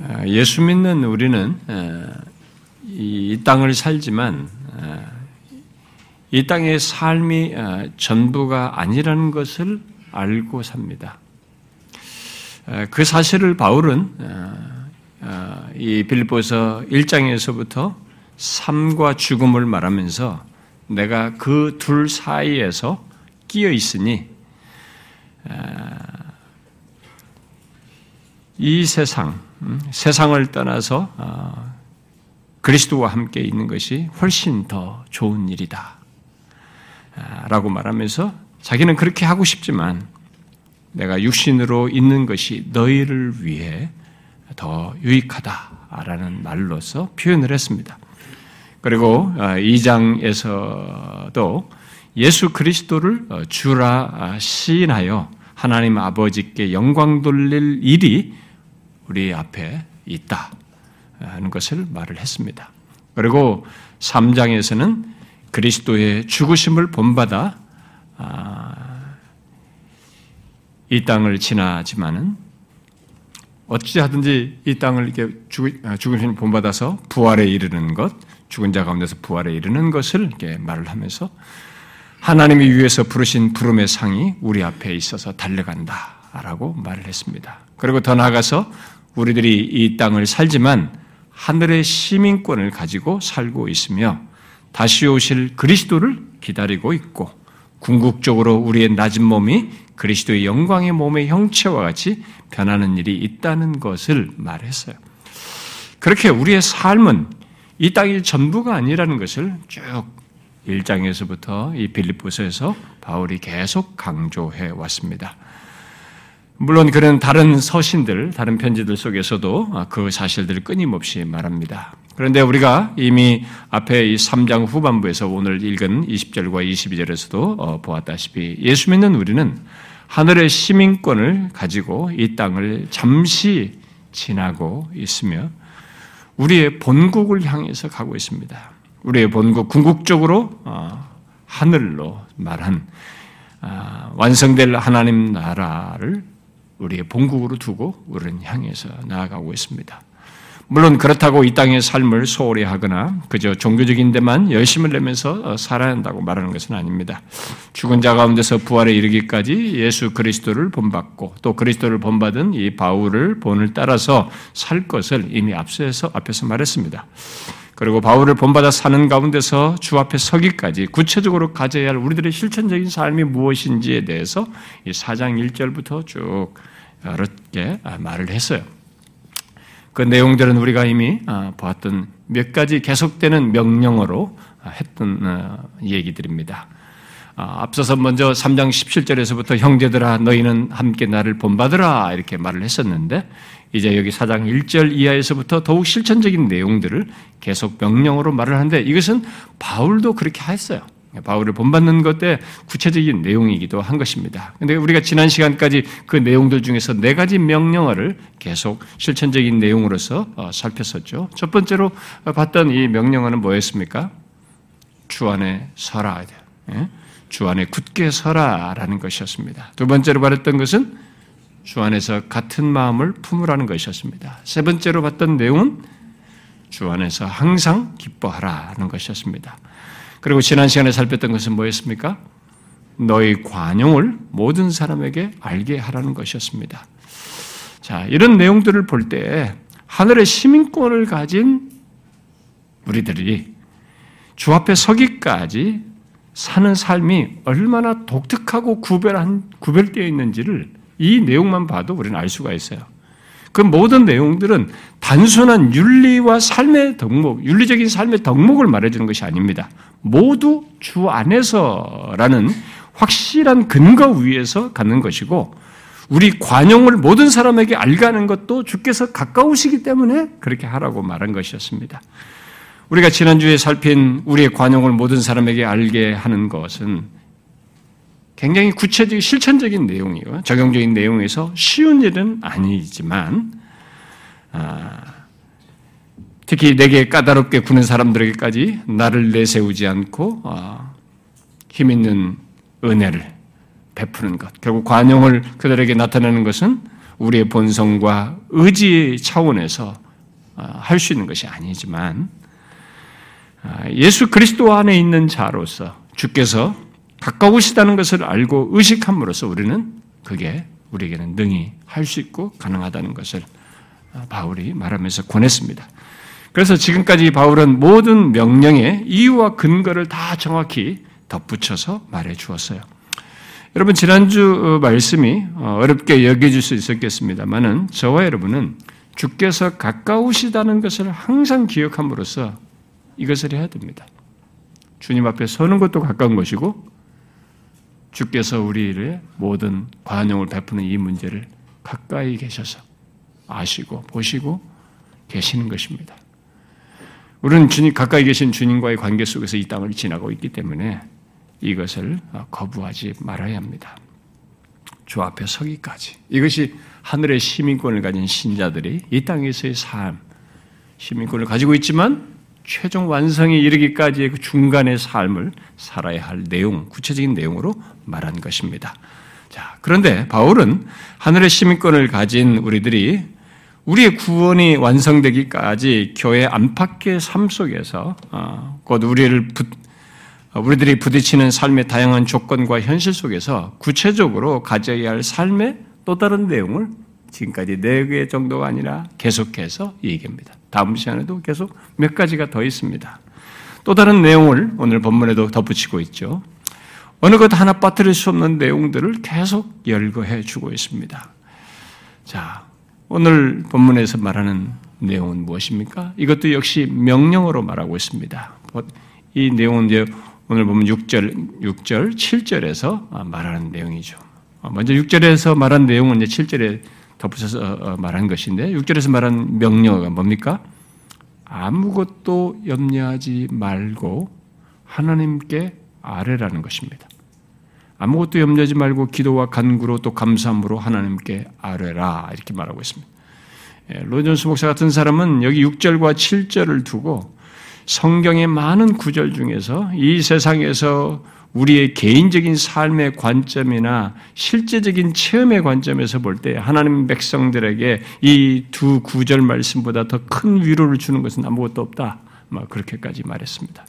어, 예수 믿는 우리는 어, 이 땅을 살지만 어, 이 땅의 삶이 전부가 아니라는 것을 알고 삽니다. 그 사실을 바울은 이 빌보서 1장에서부터 삶과 죽음을 말하면서 내가 그 둘 사이에서 끼어 있으니 이 세상, 음, 세상을 떠나서 어, 그리스도와 함께 있는 것이 훨씬 더 좋은 일이다. 아, 라고 말하면서 자기는 그렇게 하고 싶지만 내가 육신으로 있는 것이 너희를 위해 더 유익하다라는 말로서 표현을 했습니다. 그리고 2장에서도 어, 예수 그리스도를 어, 주라 시인하여 하나님 아버지께 영광 돌릴 일이 우리 앞에 있다 하는 것을 말을 했습니다. 그리고 3장에서는 그리스도의 죽으심을 본받아 아, 이 땅을 지나지만은 어찌하든지 이 땅을 이렇게 아, 죽으심을 본받아서 부활에 이르는 것, 죽은 자 가운데서 부활에 이르는 것을 이렇게 말을 하면서 하나님이 위에서 부르신 부름의 상이 우리 앞에 있어서 달려간다라고 말을 했습니다. 그리고 더 나아가서 우리들이 이 땅을 살지만 하늘의 시민권을 가지고 살고 있으며 다시 오실 그리스도를 기다리고 있고 궁극적으로 우리의 낮은 몸이 그리스도의 영광의 몸의 형체와 같이 변하는 일이 있다는 것을 말했어요. 그렇게 우리의 삶은 이 땅이 전부가 아니라는 것을 쭉 1장에서부터 이 빌립보서에서 바울이 계속 강조해 왔습니다. 물론 그런 다른 서신들, 다른 편지들 속에서도 그 사실들을 끊임없이 말합니다. 그런데 우리가 이미 앞에 이 3장 후반부에서 오늘 읽은 20절과 22절에서도 어, 보았다시피 예수 믿는 우리는 하늘의 시민권을 가지고 이 땅을 잠시 지나고 있으며 우리의 본국을 향해서 가고 있습니다. 우리의 본국, 궁극적으로 어, 하늘로 말한 아, 완성될 하나님 나라를 우리의 본국으로 두고 우리는 향해서 나아가고 있습니다. 물론 그렇다고 이 땅의 삶을 소홀히 하거나 그저 종교적인 데만 열심을 내면서 어, 살아야 한다고 말하는 것은 아닙니다. 죽은 자 가운데서 부활에 이르기까지 예수 그리스도를 본받고 또 그리스도를 본받은 이 바울을 본을 따라서 살 것을 이미 앞서서 앞에서 말했습니다. 그리고 바울을 본받아 사는 가운데서 주 앞에 서기까지 구체적으로 가져야 할 우리들의 실천적인 삶이 무엇인지에 대해서 이 4장 1절부터 쭉 여러 개 말을 했어요. 그 내용들은 우리가 이미 아, 보았던 몇 가지 계속되는 명령어로 했던 어, 얘기들입니다. 아, 앞서서 먼저 3장 17절에서부터 형제들아 너희는 함께 나를 본받으라 이렇게 말을 했었는데 이제 여기 4장 1절 이하에서부터 더욱 실천적인 내용들을 계속 명령으로 말을 하는데 이것은 바울도 그렇게 했어요. 바울을 본받는 것에 구체적인 내용이기도 한 것입니다. 근데 우리가 지난 시간까지 그 내용들 중에서 네 가지 명령어를 계속 실천적인 내용으로서 어, 살폈었죠. 첫 번째로 봤던 이 명령어는 뭐였습니까? 주 안에 서라. 예? 주 안에 굳게 서라라는 것이었습니다. 두 번째로 말했던 것은 주 안에서 같은 마음을 품으라는 것이었습니다. 세 번째로 봤던 내용은 주 안에서 항상 기뻐하라는 것이었습니다. 그리고 지난 시간에 살폈던 것은 뭐였습니까? 너희 관용을 모든 사람에게 알게 하라는 것이었습니다. 자, 이런 내용들을 볼 때 하늘의 시민권을 가진 우리들이 주 앞에 서기까지 사는 삶이 얼마나 독특하고 구별한, 구별되어 있는지를 이 내용만 봐도 우리는 알 수가 있어요. 그 모든 내용들은 단순한 윤리와 삶의 덕목, 윤리적인 삶의 덕목을 말해주는 것이 아닙니다. 모두 주 안에서라는 확실한 근거 위에서 갖는 것이고, 우리 관용을 모든 사람에게 알게 하는 것도 주께서 가까우시기 때문에 그렇게 하라고 말한 것이었습니다. 우리가 지난주에 살핀 우리의 관용을 모든 사람에게 알게 하는 것은 굉장히 구체적인 실천적인 내용이고 적용적인 내용에서 쉬운 일은 아니지만 아, 특히 내게 까다롭게 구는 사람들에게까지 나를 내세우지 않고 아, 힘 있는 은혜를 베푸는 것. 결국 관용을 그들에게 나타내는 것은 우리의 본성과 의지 차원에서 어, 할수 있는 것이 아니지만 아, 예수 그리스도 안에 있는 자로서 주께서 가까우시다는 것을 알고 의식함으로써 우리는 그게 우리에게는 능히 할 수 있고 가능하다는 것을 어, 바울이 말하면서 권했습니다. 그래서 지금까지 바울은 모든 명령의 이유와 근거를 다 정확히 덧붙여서 말해 주었어요. 여러분 지난주 어, 말씀이 어, 어렵게 여겨질 수 있었겠습니다만은 저와 여러분은 주께서 가까우시다는 것을 항상 기억함으로써 이것을 해야 됩니다. 주님 앞에 서는 것도 가까운 것이고 주께서 우리의 모든 관용을 베푸는 이 문제를 가까이 계셔서 아시고 보시고 계시는 것입니다. 우리는 주님 가까이 계신 주님과의 관계 속에서 이 땅을 지나고 있기 때문에 이것을 거부하지 말아야 합니다. 주 앞에 서기까지. 이것이 하늘의 시민권을 가진 신자들이 이 땅에서의 삶, 시민권을 가지고 있지만 최종 완성에 이르기까지의 그 중간의 삶을 살아야 할 내용, 구체적인 내용으로 말한 것입니다. 자, 그런데 바울은 하늘의 시민권을 가진 우리들이 우리의 구원이 완성되기까지 교회 안팎의 삶 속에서 어, 곧 우리를 우리들이 부딪히는 삶의 다양한 조건과 현실 속에서 구체적으로 가져야 할 삶의 또 다른 내용을 지금까지 네 개 정도가 아니라 계속해서 얘기합니다. 다음 시간에도 계속 몇 가지가 더 있습니다. 또 다른 내용을 오늘 본문에도 덧붙이고 있죠. 어느 것 하나 빠뜨릴 수 없는 내용들을 계속 열거해 주고 있습니다. 자, 오늘 본문에서 말하는 내용은 무엇입니까? 이것도 역시 명령어로 말하고 있습니다. 이 내용은 이제 오늘 보면 6절, 6절, 7절에서 말하는 내용이죠. 먼저 6절에서 말한 내용은 이제 7절에 덧붙여서 어, 어, 말한 것인데 6절에서 말한 명령어가 뭡니까? 아무것도 염려하지 말고 하나님께 아뢰라는 것입니다. 아무것도 염려하지 말고 기도와 간구로 또 감사함으로 하나님께 아뢰라 이렇게 말하고 있습니다. 예, 로전스 목사 같은 사람은 여기 6절과 7절을 두고 성경의 많은 구절 중에서 이 세상에서 우리의 개인적인 삶의 관점이나 실제적인 체험의 관점에서 볼 때 하나님 백성들에게 이 두 구절 말씀보다 더 큰 위로를 주는 것은 아무것도 없다. 막 그렇게까지 말했습니다.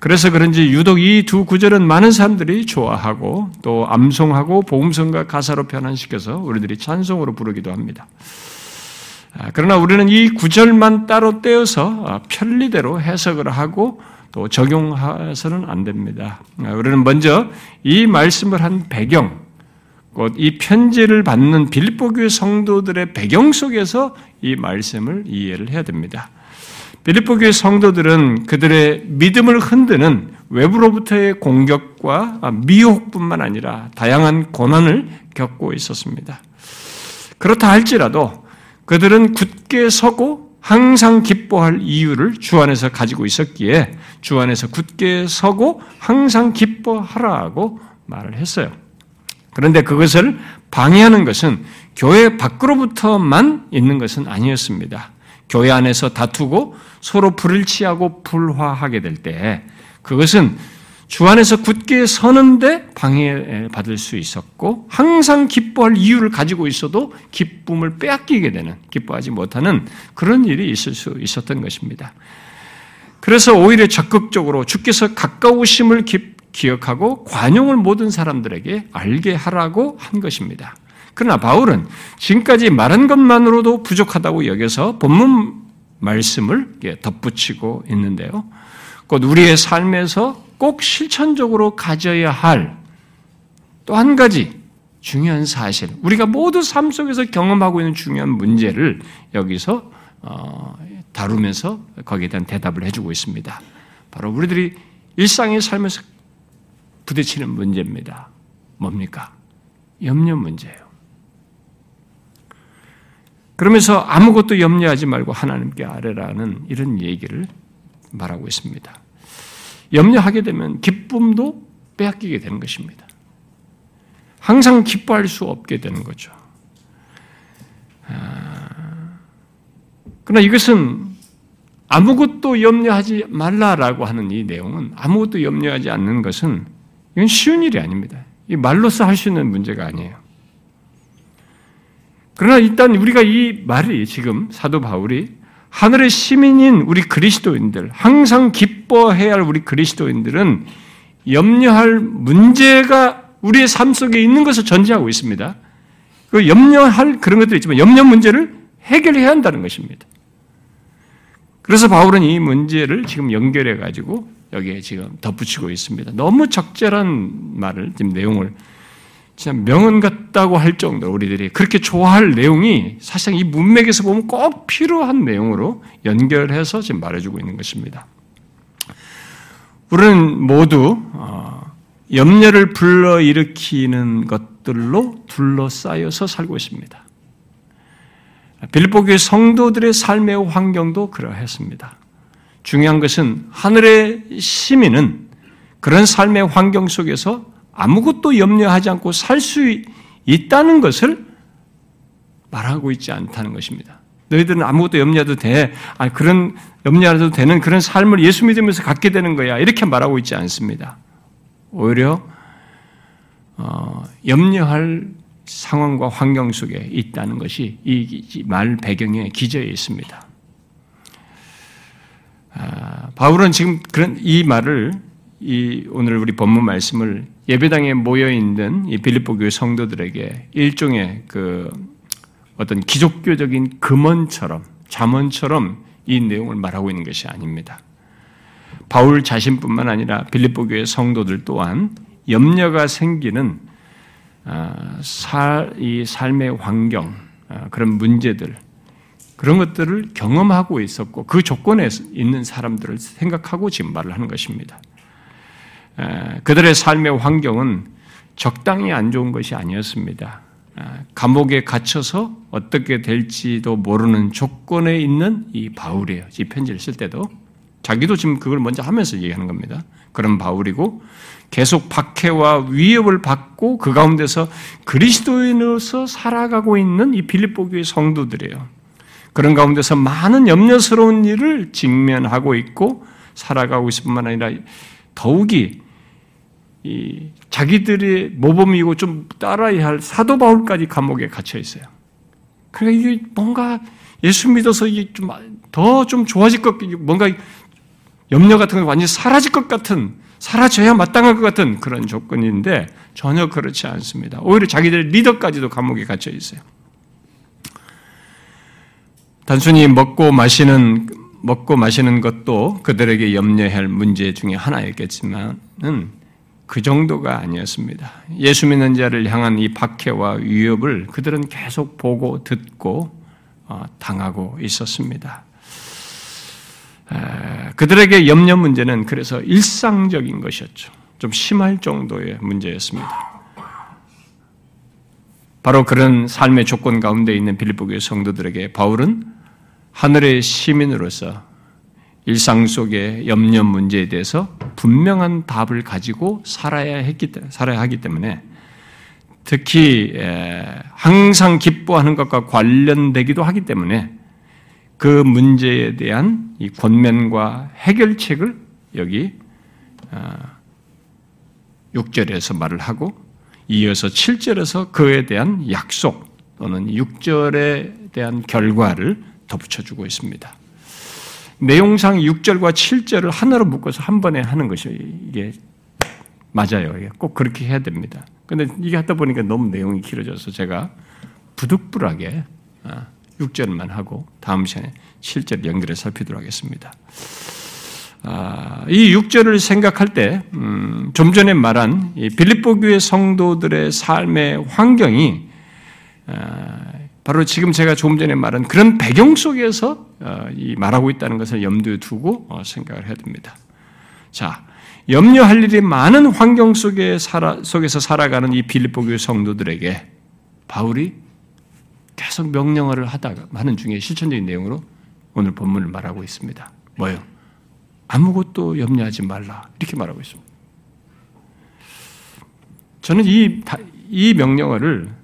그래서 그런지 유독 이 두 구절은 많은 사람들이 좋아하고 또 암송하고 복음성과 가사로 변환시켜서 우리들이 찬송으로 부르기도 합니다. 아, 그러나 우리는 이 구절만 따로 떼어서 아, 편리대로 해석을 하고 또 적용해서는 안 됩니다. 아, 우리는 먼저 이 말씀을 한 배경, 곧이 편지를 받는 빌립보 교회 성도들의 배경 속에서 이 말씀을 이해를 해야 됩니다. 빌립보 교회 성도들은 그들의 믿음을 흔드는 외부로부터의 공격과 미혹뿐만 아니라 다양한 고난을 겪고 있었습니다. 그렇다 할지라도 그들은 굳게 서고 항상 기뻐할 이유를 주 안에서 가지고 있었기에 주 안에서 굳게 서고 항상 기뻐하라고 말을 했어요. 그런데 그것을 방해하는 것은 교회 밖으로부터만 있는 것은 아니었습니다. 교회 안에서 다투고 서로 불을 치하고 불화하게 될 때 그것은 주 안에서 굳게 서는데 방해받을 수 있었고 항상 기뻐할 이유를 가지고 있어도 기쁨을 빼앗기게 되는 기뻐하지 못하는 그런 일이 있을 수 있었던 것입니다. 그래서 오히려 적극적으로 주께서 가까우심을 기억하고 관용을 모든 사람들에게 알게 하라고 한 것입니다. 그러나 바울은 지금까지 말한 것만으로도 부족하다고 여겨서 본문 말씀을 덧붙이고 있는데요. 곧 우리의 삶에서 꼭 실천적으로 가져야 할 또 한 가지 중요한 사실, 우리가 모두 삶 속에서 경험하고 있는 중요한 문제를 여기서 어, 다루면서 거기에 대한 대답을 해주고 있습니다. 바로 우리들이 일상의 삶에서 부딪히는 문제입니다. 뭡니까? 염려 문제예요. 그러면서 아무것도 염려하지 말고 하나님께 아뢰라는 이런 얘기를 말하고 있습니다. 염려하게 되면 기쁨도 빼앗기게 되는 것입니다. 항상 기뻐할 수 없게 되는 거죠. 아, 그러나 이것은 아무것도 염려하지 말라라고 하는 이 내용은 아무것도 염려하지 않는 것은 이건 쉬운 일이 아닙니다. 이 말로서 할 수 있는 문제가 아니에요. 그러나 일단 우리가 이 말이 지금 사도 바울이 하늘의 시민인 우리 그리스도인들, 항상 기뻐해야 할 우리 그리스도인들은 염려할 문제가 우리의 삶 속에 있는 것을 전제하고 있습니다. 그 염려할 그런 것들이 있지만 염려 문제를 해결해야 한다는 것입니다. 그래서 바울은 이 문제를 지금 연결해 가지고 여기에 지금 덧붙이고 있습니다. 너무 적절한 말을 지금 내용을 진짜 명언 같다고 할 정도로 우리들이 그렇게 좋아할 내용이 사실상 이 문맥에서 보면 꼭 필요한 내용으로 연결해서 지금 말해주고 있는 것입니다. 우리는 모두 어, 염려를 불러일으키는 것들로 둘러싸여서 살고 있습니다. 빌립보 교회 성도들의 삶의 환경도 그러했습니다. 중요한 것은 하늘의 시민은 그런 삶의 환경 속에서 아무것도 염려하지 않고 살 수 있다는 것을 말하고 있지 않다는 것입니다. 너희들은 아무것도 염려해도 돼. 아 그런 염려해도 되는 그런 삶을 예수 믿으면서 갖게 되는 거야. 이렇게 말하고 있지 않습니다. 오히려 어, 염려할 상황과 환경 속에 있다는 것이 이 말 배경에 기저에 있습니다. 아, 바울은 지금 그런 이 말을 이 오늘 우리 본문 말씀을 예배당에 모여 있는 이 빌립보 교회 성도들에게 일종의 그 어떤 기독교적인 금언처럼 잠언처럼 이 내용을 말하고 있는 것이 아닙니다. 바울 자신뿐만 아니라 빌립보 교회 성도들 또한 염려가 생기는 아, 이 삶의 환경 아, 그런 문제들 그런 것들을 경험하고 있었고 그 조건에 있는 사람들을 생각하고 지금 말을 하는 것입니다. 그들의 삶의 환경은 적당히 안 좋은 것이 아니었습니다. 감옥에 갇혀서 어떻게 될지도 모르는 조건에 있는 이 바울이에요. 이 편지를 쓸 때도 자기도 지금 그걸 먼저 하면서 얘기하는 겁니다. 그런 바울이고 계속 박해와 위협을 받고 그 가운데서 그리스도인으로서 살아가고 있는 이 빌립보 교의 성도들이에요. 그런 가운데서 많은 염려스러운 일을 직면하고 있고 살아가고 있을 뿐만 아니라 더욱이 이 자기들의 모범이고 좀 따라야 할 사도 바울까지 감옥에 갇혀 있어요. 그러니까 이게 뭔가 예수 믿어서 이게 좀 더 좀 좋아질 것, 뭔가 염려 같은 거 완전히 사라질 것 같은, 사라져야 마땅할 것 같은 그런 조건인데 전혀 그렇지 않습니다. 오히려 자기들 리더까지도 감옥에 갇혀 있어요. 단순히 먹고 마시는 먹고 마시는 것도 그들에게 염려해야 할 문제 중에 하나였겠지만은 그 정도가 아니었습니다. 예수 믿는 자를 향한 이 박해와 위협을 그들은 계속 보고 듣고 어, 당하고 있었습니다. 그들에게 염려 문제는 그래서 일상적인 것이었죠. 좀 심할 정도의 문제였습니다. 바로 그런 삶의 조건 가운데 있는 빌립보 교회 성도들에게 바울은 하늘의 시민으로서 일상 속의 염려 문제에 대해서 분명한 답을 가지고 살아야 했기 살아야 하기 때문에 특히 항상 기뻐하는 것과 관련되기도 하기 때문에 그 문제에 대한 이 권면과 해결책을 여기 6절에서 아, 말을 하고 이어서 7절에서 그에 대한 약속 또는 6절에 대한 결과를 덧붙여주고 있습니다. 내용상 6절과 7절을 하나로 묶어서 한 번에 하는 것이 이게 맞아요. 꼭 그렇게 해야 됩니다. 근데 이게 하다 보니까 너무 내용이 길어져서 제가 부득불하게 6절만 아, 하고 다음 시간에 7절 연결해 살피도록 하겠습니다. 아, 이 6절을 생각할 때, 음, 좀 전에 말한 빌립보 교회 성도들의 삶의 환경이 아, 바로 지금 제가 조금 전에 말한 그런 배경 속에서 어, 말하고 있다는 것을 염두에 두고 어, 생각을 해야 됩니다. 자, 염려할 일이 많은 환경 속에 살아, 속에서 살아가는 이 빌립보 교회 성도들에게 바울이 계속 명령어를 하다가 하는 중에 실천적인 내용으로 오늘 본문을 말하고 있습니다. 뭐요? 아무것도 염려하지 말라 이렇게 말하고 있습니다. 저는 이, 이 명령어를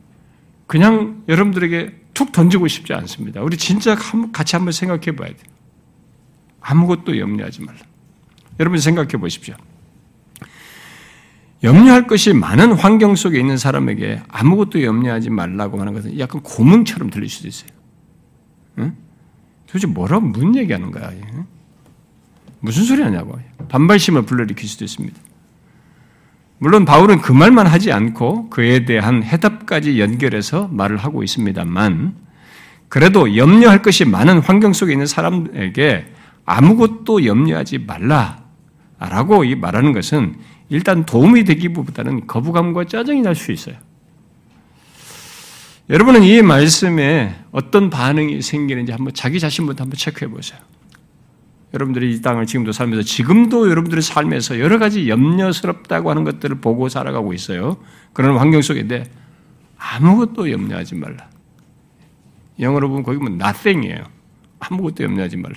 그냥 여러분들에게 툭 던지고 싶지 않습니다. 우리 진짜 같이 한번 생각해 봐야 돼요. 아무것도 염려하지 말라. 여러분 생각해 보십시오. 염려할 것이 많은 환경 속에 있는 사람에게 아무것도 염려하지 말라고 하는 것은 약간 고문처럼 들릴 수도 있어요. 응? 도대체 뭐라고 무슨 얘기하는 거야? 무슨 소리 하냐고. 반발심을 불러일으킬 수도 있습니다. 물론 바울은 그 말만 하지 않고 그에 대한 해답까지 연결해서 말을 하고 있습니다만, 그래도 염려할 것이 많은 환경 속에 있는 사람에게 아무것도 염려하지 말라라고 말하는 것은 일단 도움이 되기보다는 거부감과 짜증이 날 수 있어요. 여러분은 이 말씀에 어떤 반응이 생기는지 한번 자기 자신부터 한번 체크해 보세요. 여러분들이 이 땅을 지금도 살면서 지금도 여러분들의 삶에서 여러 가지 염려스럽다고 하는 것들을 보고 살아가고 있어요. 그런 환경 속인데 아무것도 염려하지 말라. 영어로 보면 거기 뭐 nothing이에요. 아무것도 염려하지 말라.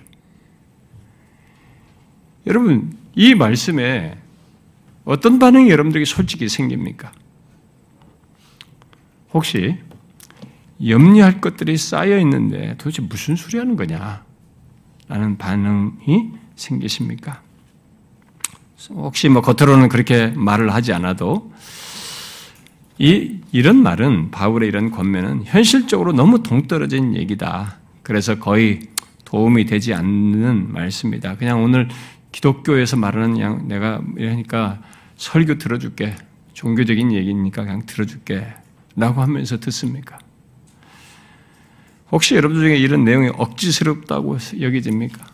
여러분 이 말씀에 어떤 반응이 여러분들에게 솔직히 생깁니까? 혹시 염려할 것들이 쌓여 있는데 도대체 무슨 소리 하는 거냐? 라는 반응이 생기십니까? 혹시 뭐 겉으로는 그렇게 말을 하지 않아도 이, 이런 말은 바울의 이런 권면은 현실적으로 너무 동떨어진 얘기다. 그래서 거의 도움이 되지 않는 말씀이다. 그냥 오늘 기독교에서 말하는 그냥 내가 이러니까 설교 들어줄게. 종교적인 얘기니까 그냥 들어줄게. 라고 하면서 듣습니까? 혹시 여러분들 중에 이런 내용이 억지스럽다고 여기집니까?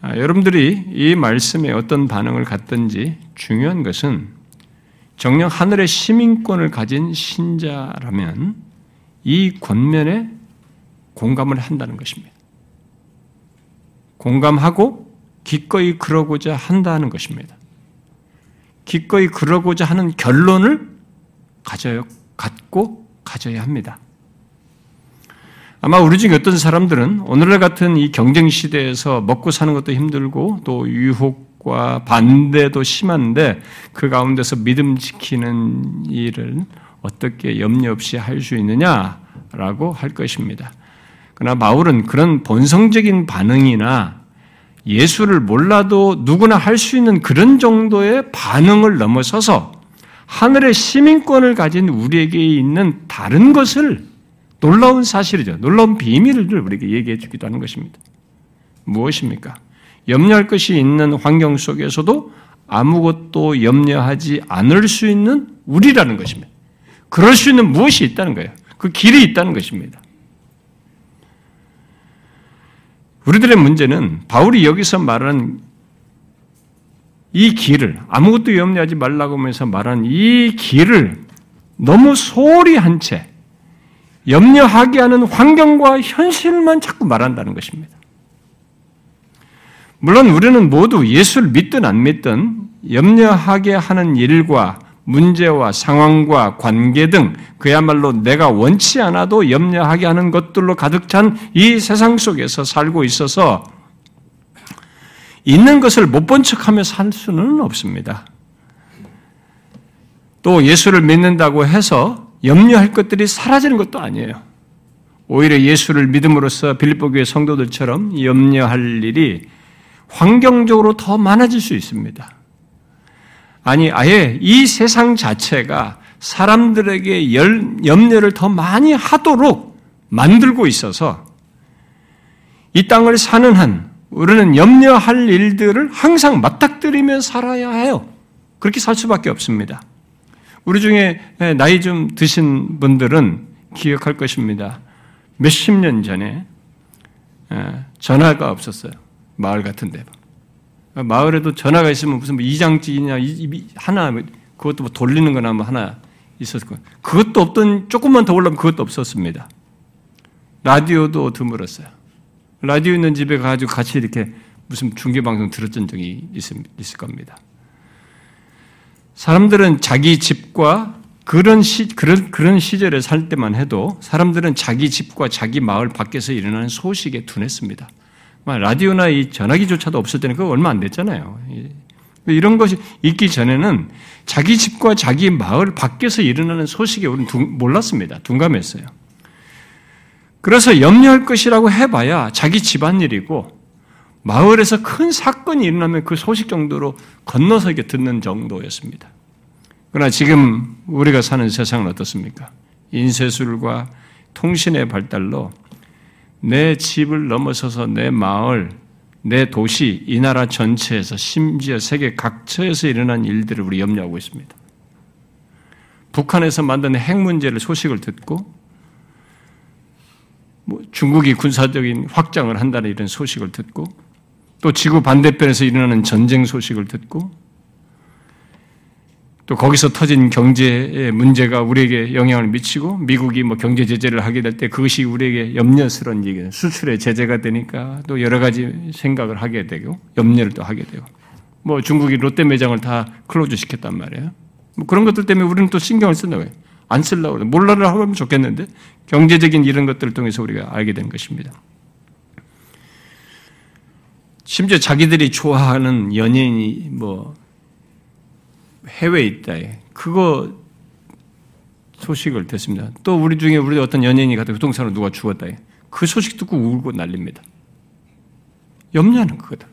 아, 여러분들이 이 말씀에 어떤 반응을 갖든지 중요한 것은 정녕 하늘의 시민권을 가진 신자라면 이 권면에 공감을 한다는 것입니다. 공감하고 기꺼이 그러고자 한다는 것입니다. 기꺼이 그러고자 하는 결론을 가져요, 갖고 가져야 합니다. 아마 우리 중에 어떤 사람들은 오늘날 같은 이 경쟁 시대에서 먹고 사는 것도 힘들고 또 유혹과 반대도 심한데 그 가운데서 믿음 지키는 일을 어떻게 염려 없이 할 수 있느냐라고 할 것입니다. 그러나 바울은 그런 본성적인 반응이나 예수를 몰라도 누구나 할 수 있는 그런 정도의 반응을 넘어서서 하늘의 시민권을 가진 우리에게 있는 다른 것을 놀라운 사실이죠. 놀라운 비밀을 우리에게 얘기해 주기도 하는 것입니다. 무엇입니까? 염려할 것이 있는 환경 속에서도 아무것도 염려하지 않을 수 있는 우리라는 것입니다. 그럴 수 있는 무엇이 있다는 거예요. 그 길이 있다는 것입니다. 우리들의 문제는 바울이 여기서 말하는 이 길을 아무것도 염려하지 말라고 하면서 말하는 이 길을 너무 소홀히 한 채 염려하게 하는 환경과 현실만 자꾸 말한다는 것입니다. 물론 우리는 모두 예수를 믿든 안 믿든 염려하게 하는 일과 문제와 상황과 관계 등 그야말로 내가 원치 않아도 염려하게 하는 것들로 가득 찬 이 세상 속에서 살고 있어서 있는 것을 못 본 척하며 살 수는 없습니다. 또 예수를 믿는다고 해서 염려할 것들이 사라지는 것도 아니에요. 오히려 예수를 믿음으로써 빌립보 교회 성도들처럼 염려할 일이 환경적으로 더 많아질 수 있습니다. 아니, 아예 이 세상 자체가 사람들에게 염려를 더 많이 하도록 만들고 있어서 이 땅을 사는 한 우리는 염려할 일들을 항상 맞닥뜨리며 살아야 해요. 그렇게 살 수밖에 없습니다. 우리 중에 나이 좀 드신 분들은 기억할 것입니다. 몇십 년 전에 전화가 없었어요. 마을 같은 데. 마을에도 전화가 있으면 무슨 뭐 이장찌냐 하나 그것도 뭐 돌리는 거나 뭐 하나 있었고 그것도 없던 조금만 더 올라면 그것도 없었습니다. 라디오도 드물었어요. 라디오 있는 집에 가지고 같이 이렇게 무슨 중계 방송 들었던 적이 있을 겁니다. 사람들은 자기 집과 그런 시, 그런, 그런 시절에 살 때만 해도 사람들은 자기 집과 자기 마을 밖에서 일어나는 소식에 둔했습니다. 라디오나 이 전화기조차도 없을 때는 그거 얼마 안 됐잖아요. 이런 것이 있기 전에는 자기 집과 자기 마을 밖에서 일어나는 소식에 우리는 몰랐습니다. 둔감했어요. 그래서 염려할 것이라고 해봐야 자기 집안일이고 마을에서 큰 사건이 일어나면 그 소식 정도로 건너서 이렇게 듣는 정도였습니다. 그러나 지금 우리가 사는 세상은 어떻습니까? 인쇄술과 통신의 발달로 내 집을 넘어서서 내 마을, 내 도시, 이 나라 전체에서 심지어 세계 각처에서 일어난 일들을 우리 염려하고 있습니다. 북한에서 만든 핵 문제를 소식을 듣고 뭐 중국이 군사적인 확장을 한다는 이런 소식을 듣고 또 지구 반대편에서 일어나는 전쟁 소식을 듣고 또 거기서 터진 경제의 문제가 우리에게 영향을 미치고 미국이 뭐 경제 제재를 하게 될 때 그것이 우리에게 염려스러운 얘기예요. 수출의 제재가 되니까 또 여러 가지 생각을 하게 되고 염려를 또 하게 되고 뭐 중국이 롯데 매장을 다 close 시켰단 말이에요. 뭐 그런 것들 때문에 우리는 또 신경을 쓴다고 요. 안 쓰려고. 몰라를 하면 좋겠는데 경제적인 이런 것들을 통해서 우리가 알게 된 것입니다. 심지어 자기들이 좋아하는 연예인이 뭐 해외에 있다. 그거 소식을 듣습니다. 또 우리 중에 우리 어떤 연예인이 가다 부동산으로 누가 죽었다. 그 소식 듣고 울고 난립니다. 염려하는 거거든.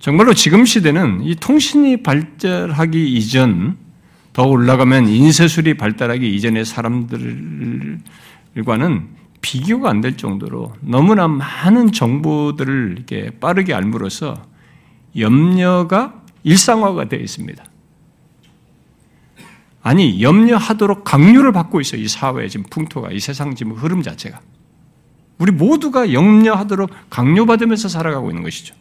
정말로 지금 시대는 이 통신이 발달하기 이전 더 올라가면 인쇄술이 발달하기 이전의 사람들과는 비교가 안 될 정도로 너무나 많은 정보들을 이렇게 빠르게 알므로써 염려가 일상화가 되어 있습니다. 아니, 염려하도록 강요를 받고 있어요. 이 사회의 지금 풍토가, 이 세상 지금 흐름 자체가. 우리 모두가 염려하도록 강요받으면서 살아가고 있는 것이죠.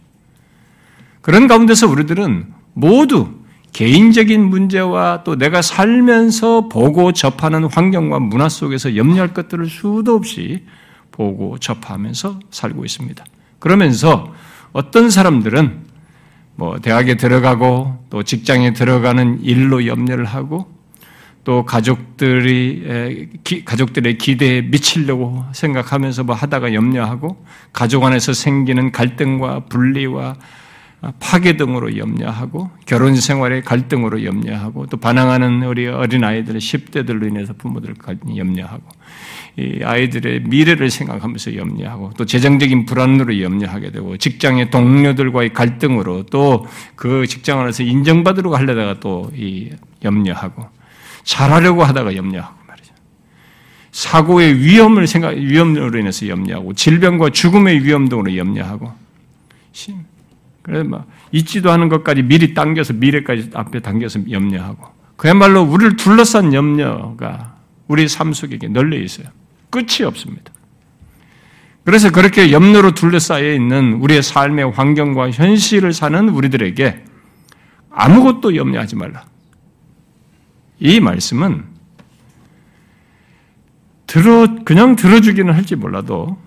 그런 가운데서 우리들은 모두 개인적인 문제와 또 내가 살면서 보고 접하는 환경과 문화 속에서 염려할 것들을 수도 없이 보고 접하면서 살고 있습니다. 그러면서 어떤 사람들은 뭐 대학에 들어가고 또 직장에 들어가는 일로 염려를 하고 또 가족들이 가족들의 기대에 미치려고 생각하면서 뭐 하다가 염려하고 가족 안에서 생기는 갈등과 분리와 파괴 등으로 염려하고 결혼 생활의 갈등으로 염려하고 또 반항하는 우리 어린 아이들의 10대들로 인해서 부모들 염려하고 이 아이들의 미래를 생각하면서 염려하고 또 재정적인 불안으로 염려하게 되고 직장의 동료들과의 갈등으로 또 그 직장 안에서 인정받으려고 하려다가 또 이 염려하고 잘하려고 하다가 염려하고 말이죠. 사고의 위험을 생각 위험으로 인해서 염려하고 질병과 죽음의 위험 등으로 염려하고 그래서 막 있지도 않은 것까지 미리 당겨서 미래까지 앞에 당겨서 염려하고 그야말로 우리를 둘러싼 염려가 우리 삶 속에 널려 있어요. 끝이 없습니다. 그래서 그렇게 염려로 둘러싸여 있는 우리의 삶의 환경과 현실을 사는 우리들에게 아무것도 염려하지 말라. 이 말씀은 들어 그냥 들어주기는 할지 몰라도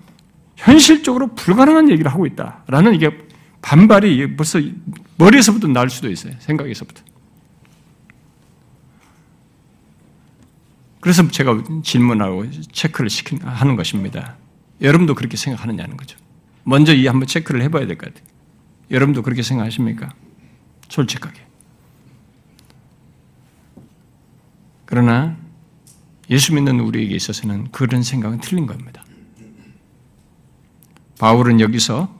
현실적으로 불가능한 얘기를 하고 있다라는 이게 반발이 벌써 머리에서부터 날 수도 있어요. 생각에서부터. 그래서 제가 질문하고 체크를 시킨, 하는 것입니다. 여러분도 그렇게 생각하느냐는 거죠. 먼저 이 한번 체크를 해봐야 될 것 같아요. 여러분도 그렇게 생각하십니까? 솔직하게. 그러나 예수 믿는 우리에게 있어서는 그런 생각은 틀린 겁니다. 바울은 여기서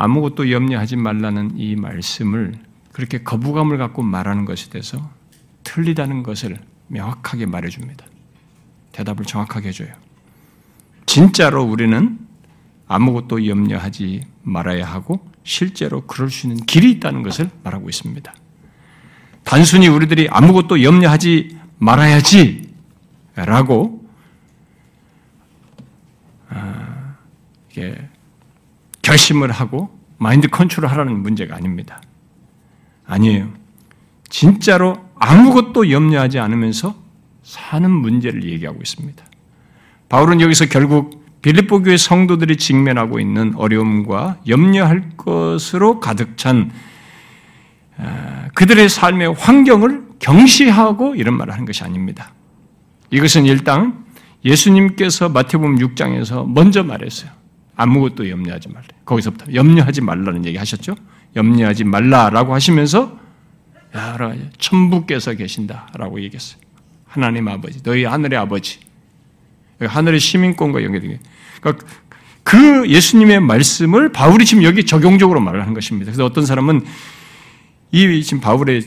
아무것도 염려하지 말라는 이 말씀을 그렇게 거부감을 갖고 말하는 것에 대해서 틀리다는 것을 명확하게 말해줍니다. 대답을 정확하게 해줘요. 진짜로 우리는 아무것도 염려하지 말아야 하고 실제로 그럴 수 있는 길이 있다는 것을 말하고 있습니다. 단순히 우리들이 아무것도 염려하지 말아야지 라고 아, 결심을 하고 마인드 컨트롤 하라는 문제가 아닙니다. 아니에요. 진짜로 아무것도 염려하지 않으면서 사는 문제를 얘기하고 있습니다. 바울은 여기서 결국 빌립보 교회 성도들이 직면하고 있는 어려움과 염려할 것으로 가득 찬 아, 그들의 삶의 환경을 경시하고 이런 말을 하는 것이 아닙니다. 이것은 일단 예수님께서 마태복음 6장에서 먼저 말했어요. 아무것도 염려하지 말래. 거기서부터 염려하지 말라는 얘기 하셨죠? 염려하지 말라라고 하시면서 야, 천부께서 계신다라고 얘기했어요. 하나님 아버지, 너희 하늘의 아버지. 하늘의 시민권과 연결되게. 그러니까 그 예수님의 말씀을 바울이 지금 여기 적용적으로 말을 하는 것입니다. 그래서 어떤 사람은 이 지금 바울의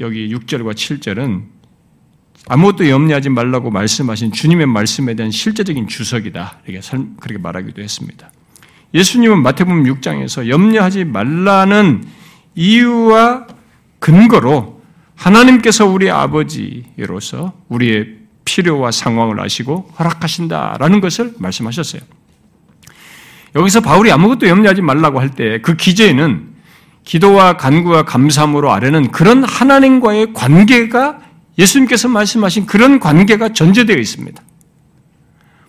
여기 6절과 7절은 아무것도 염려하지 말라고 말씀하신 주님의 말씀에 대한 실제적인 주석이다. 이렇게 그렇게 말하기도 했습니다. 예수님은 마태복음 6장에서 염려하지 말라는 이유와 근거로 하나님께서 우리 아버지로서 우리의 필요와 상황을 아시고 허락하신다라는 것을 말씀하셨어요. 여기서 바울이 아무것도 염려하지 말라고 할 때 그 기저에는 기도와 간구와 감사함으로 아래는 그런 하나님과의 관계가 예수님께서 말씀하신 그런 관계가 전제되어 있습니다.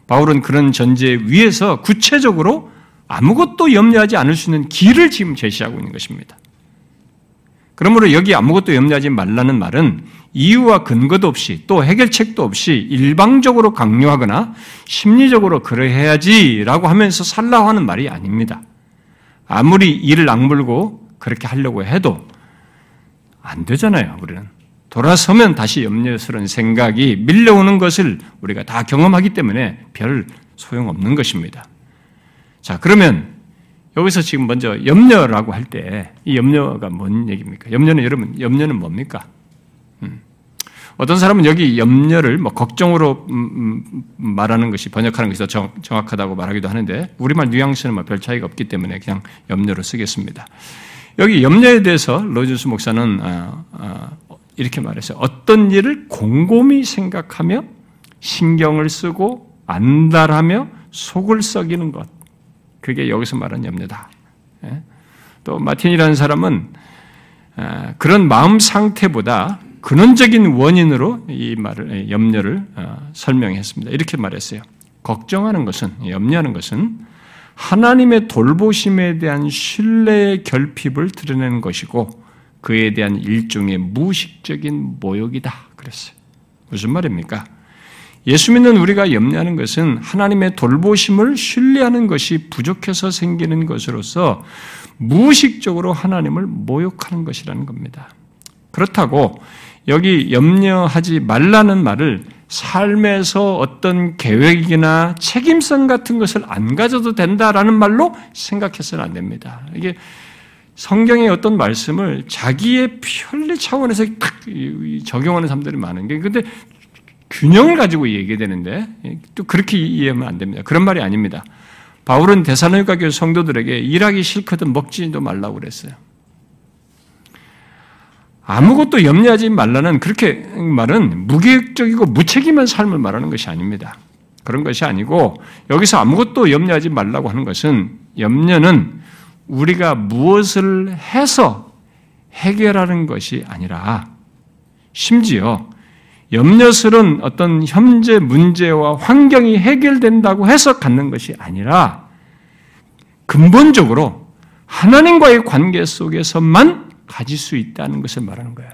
바울은 그런 전제 위에서 구체적으로 아무것도 염려하지 않을 수 있는 길을 지금 제시하고 있는 것입니다. 그러므로 여기 아무것도 염려하지 말라는 말은 이유와 근거도 없이 또 해결책도 없이 일방적으로 강요하거나 심리적으로 그러해야지라고 하면서 살라고 하는 말이 아닙니다. 아무리 이를 악물고 그렇게 하려고 해도 안 되잖아요, 우리는. 돌아서면 다시 염려스러운 생각이 밀려오는 것을 우리가 다 경험하기 때문에 별 소용없는 것입니다. 자, 그러면 여기서 지금 먼저 염려라고 할 때 이 염려가 뭔 얘기입니까? 염려는 여러분, 염려는 뭡니까? 음. 어떤 사람은 여기 염려를 뭐 걱정으로 음, 음, 말하는 것이 번역하는 것이 더 정, 확하다고 말하기도 하는데 우리말 뉘앙스는 뭐 별 차이가 없기 때문에 그냥 염려로 쓰겠습니다. 여기 염려에 대해서 로즈스 목사는 어, 어, 이렇게 말했어요. 어떤 일을 곰곰이 생각하며 신경을 쓰고 안달하며 속을 썩이는 것. 그게 여기서 말하는 염려다. 예? 또 마틴이라는 사람은 아, 그런 마음 상태보다 근원적인 원인으로 이 말을 예, 염려를 어, 설명했습니다. 이렇게 말했어요. 걱정하는 것은 염려하는 것은 하나님의 돌보심에 대한 신뢰의 결핍을 드러내는 것이고 그에 대한 일종의 무식적인 모욕이다. 그랬어요. 무슨 말입니까? 예수 믿는 우리가 염려하는 것은 하나님의 돌보심을 신뢰하는 것이 부족해서 생기는 것으로서 무의식적으로 하나님을 모욕하는 것이라는 겁니다. 그렇다고 여기 염려하지 말라는 말을 삶에서 어떤 계획이나 책임성 같은 것을 안 가져도 된다라는 말로 생각해서는 안 됩니다. 이게 성경의 어떤 말씀을 자기의 편리 차원에서 적용하는 사람들이 많은 게 근데 균형을 가지고 얘기되는데 또 그렇게 이해하면 안 됩니다. 그런 말이 아닙니다. 바울은 대사로니가 교회 성도들에게 일하기 싫거든 먹지도 말라고 그랬어요. 아무것도 염려하지 말라는 그렇게 말은 무계획적이고 무책임한 삶을 말하는 것이 아닙니다. 그런 것이 아니고 여기서 아무것도 염려하지 말라고 하는 것은 염려는 우리가 무엇을 해서 해결하는 것이 아니라 심지어 염려스러운 어떤 현재 문제와 환경이 해결된다고 해서 갖는 것이 아니라 근본적으로 하나님과의 관계 속에서만 가질 수 있다는 것을 말하는 거예요.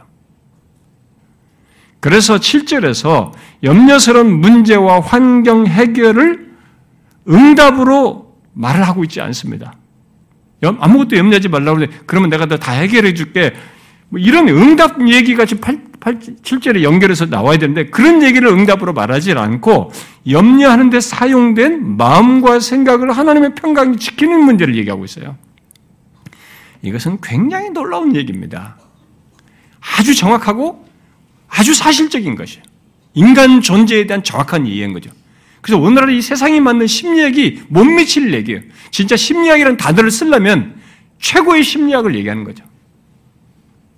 그래서 7절에서 염려스러운 문제와 환경 해결을 응답으로 말을 하고 있지 않습니다. 아무것도 염려하지 말라고 그러는데 그러면 내가 다 해결해 줄게. 뭐 이런 응답 얘기가 지금 8, 8, 7절에 연결해서 나와야 되는데 그런 얘기를 응답으로 말하지 않고 염려하는 데 사용된 마음과 생각을 하나님의 평강이 지키는 문제를 얘기하고 있어요. 이것은 굉장히 놀라운 얘기입니다. 아주 정확하고 아주 사실적인 것이에요. 인간 존재에 대한 정확한 이해인 거죠. 그래서 오늘날 이 세상에 맞는 심리학이 못 미칠 얘기예요. 진짜 심리학이라는 단어를 쓰려면 최고의 심리학을 얘기하는 거죠.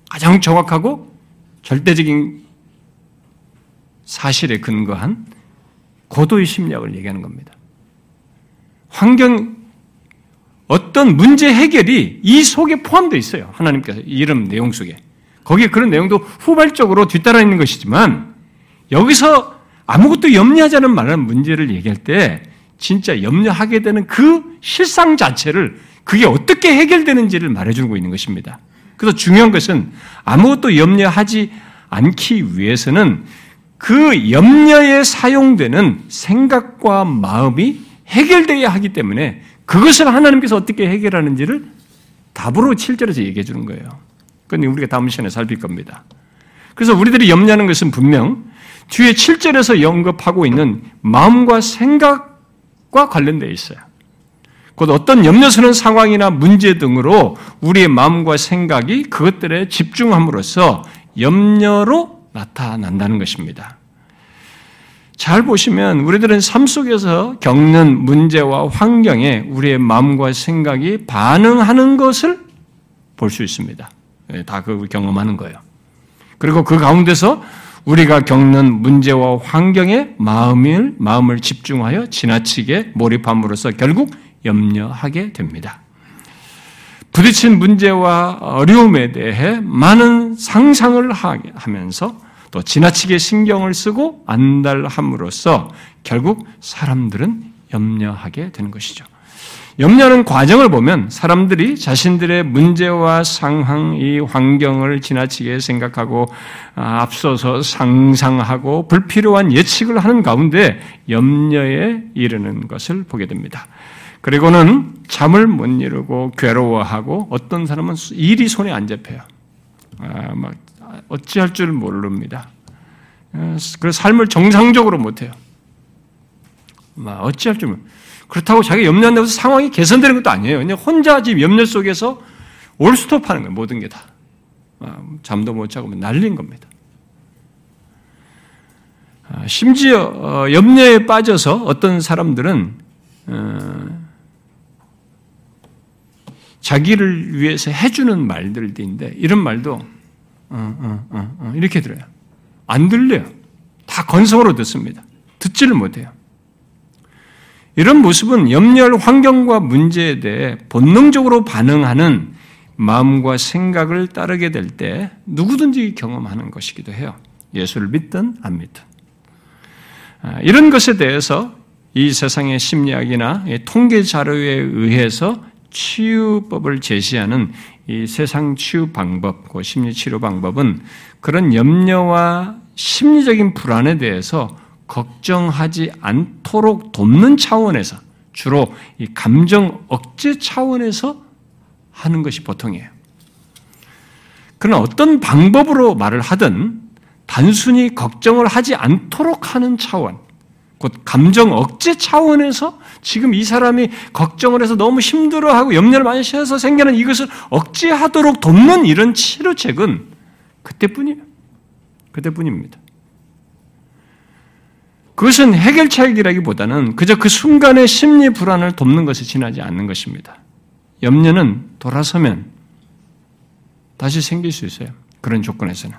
가장 정확하고 절대적인 사실에 근거한 고도의 심리학을 얘기하는 겁니다. 환경, 어떤 문제 해결이 이 속에 포함되어 있어요. 하나님께서 이름 내용 속에. 거기에 그런 내용도 후발적으로 뒤따라 있는 것이지만 여기서 아무것도 염려하지 않은 말하는 문제를 얘기할 때 진짜 염려하게 되는 그 실상 자체를 그게 어떻게 해결되는지를 말해주고 있는 것입니다. 그래서 중요한 것은 아무것도 염려하지 않기 위해서는 그 염려에 사용되는 생각과 마음이 해결되어야 하기 때문에 그것을 하나님께서 어떻게 해결하는지를 답으로 7절에서 얘기해 주는 거예요. 그건 우리가 다음 시간에 살필 겁니다. 그래서 우리들이 염려하는 것은 분명 뒤에 7절에서 언급하고 있는 마음과 생각과 관련되어 있어요. 곧 어떤 염려스러운 상황이나 문제 등으로 우리의 마음과 생각이 그것들에 집중함으로써 염려로 나타난다는 것입니다. 잘 보시면 우리들은 삶 속에서 겪는 문제와 환경에 우리의 마음과 생각이 반응하는 것을 볼 수 있습니다. 예, 다그 경험하는 거예요. 그리고 그 가운데서 우리가 겪는 문제와 환경에 마음을, 마음을 집중하여 지나치게 몰입함으로써 결국 염려하게 됩니다. 부딪힌 문제와 어려움에 대해 많은 상상을 하면서 또 지나치게 신경을 쓰고 안달함으로써 결국 사람들은 염려하게 되는 것이죠. 염려하는 과정을 보면 사람들이 자신들의 문제와 상황, 이 환경을 지나치게 생각하고 아, 앞서서 상상하고 불필요한 예측을 하는 가운데 염려에 이르는 것을 보게 됩니다. 그리고는 잠을 못 이루고 괴로워하고 어떤 사람은 일이 손에 안 잡혀요. 아, 막 어찌할 줄 모릅니다. 그 삶을 정상적으로 못해요. 막 어찌할 줄 그렇다고 자기가 염려한다고 해서 상황이 개선되는 것도 아니에요. 그냥 혼자 집 염려 속에서 올스톱하는 거예요. 모든 게 다. 잠도 못 자고 날린 겁니다. 심지어 어, 염려에 빠져서 어떤 사람들은 어, 자기를 위해서 해주는 말들인데 이런 말도 어, 이렇게 들어요. 안 들려요. 다 건성으로 듣습니다. 듣지를 못해요. 이런 모습은 염려할 환경과 문제에 대해 본능적으로 반응하는 마음과 생각을 따르게 될 때 누구든지 경험하는 것이기도 해요. 예수를 믿든 안 믿든. 아, 이런 것에 대해서 이 세상의 심리학이나 통계 자료에 의해서 치유법을 제시하는 이 세상 치유 방법, 그 심리 치료 방법은 그런 염려와 심리적인 불안에 대해서 걱정하지 않도록 돕는 차원에서 주로 이 감정 억제 차원에서 하는 것이 보통이에요. 그러나 어떤 방법으로 말을 하든 단순히 걱정을 하지 않도록 하는 차원, 곧 감정 억제 차원에서 지금 이 사람이 걱정을 해서 너무 힘들어하고 염려를 많이 해서 생기는 이것을 억제하도록 돕는 이런 치료책은 그때뿐이에요. 그때뿐입니다. 그것은 해결책이라기보다는 그저 그 순간의 심리 불안을 돕는 것에 지나지 않는 것입니다. 염려는 돌아서면 다시 생길 수 있어요. 그런 조건에서는.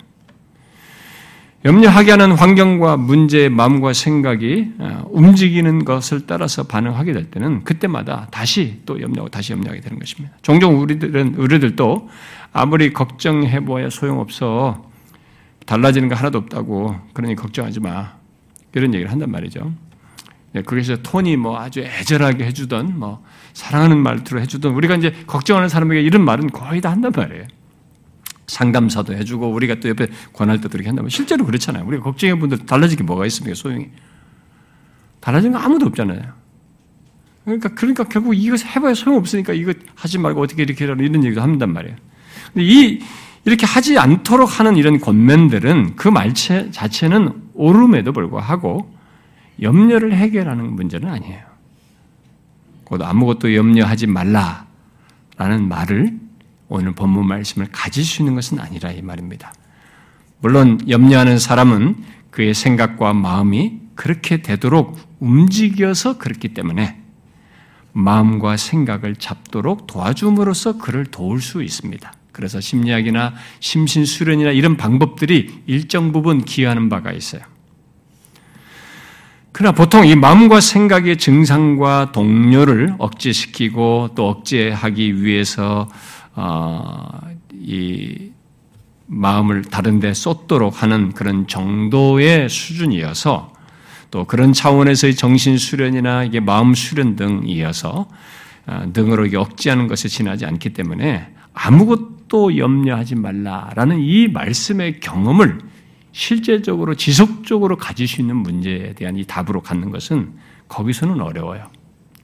염려하게 하는 환경과 문제의 마음과 생각이 어, 움직이는 것을 따라서 반응하게 될 때는 그때마다 다시 또 염려하고 다시 염려하게 되는 것입니다. 종종 우리들은 우리들도 아무리 걱정해 보아야 소용없어 달라지는 거 하나도 없다고 그러니 걱정하지 마 이런 얘기를 한단 말이죠. 네, 거기서 톤이 뭐 아주 애절하게 해주던 뭐 사랑하는 말투로 해주던 우리가 이제 걱정하는 사람에게 이런 말은 거의 다 한단 말이에요. 상담사도 해주고 우리가 또 옆에 권할 때도 이렇게 한다면 실제로 그렇잖아요. 우리가 걱정해 분들 달라질 게 뭐가 있습니까? 소용이 달라진 거 아무도 없잖아요. 그러니까 그러니까 결국 이거 해봐야 소용 없으니까 이거 하지 말고 어떻게 이렇게 하라 이런 얘기도 한단 말이에요. 근데 이 이렇게 하지 않도록 하는 이런 권면들은 그 말체 자체는 옳음에도 불구하고 염려를 해결하는 문제는 아니에요. 곧 아무것도 염려하지 말라라는 말을 오늘 본문 말씀을 가질 수 있는 것은 아니라 이 말입니다. 물론 염려하는 사람은 그의 생각과 마음이 그렇게 되도록 움직여서 그렇기 때문에 마음과 생각을 잡도록 도와줌으로써 그를 도울 수 있습니다. 그래서 심리학이나 심신 수련이나 이런 방법들이 일정 부분 기여하는 바가 있어요. 그러나 보통 이 마음과 생각의 증상과 동료를 억제시키고 또 억제하기 위해서 어, 이 마음을 다른데 쏟도록 하는 그런 정도의 수준이어서 또 그런 차원에서의 정신 수련이나 이게 마음 수련 등 이어서 어, 등으로 억제하는 것에 지나지 않기 때문에 아무것 도 염려하지 말라라는 이 말씀의 경험을 실제적으로 지속적으로 가질 수 있는 문제에 대한 이 답으로 갖는 것은 거기서는 어려워요.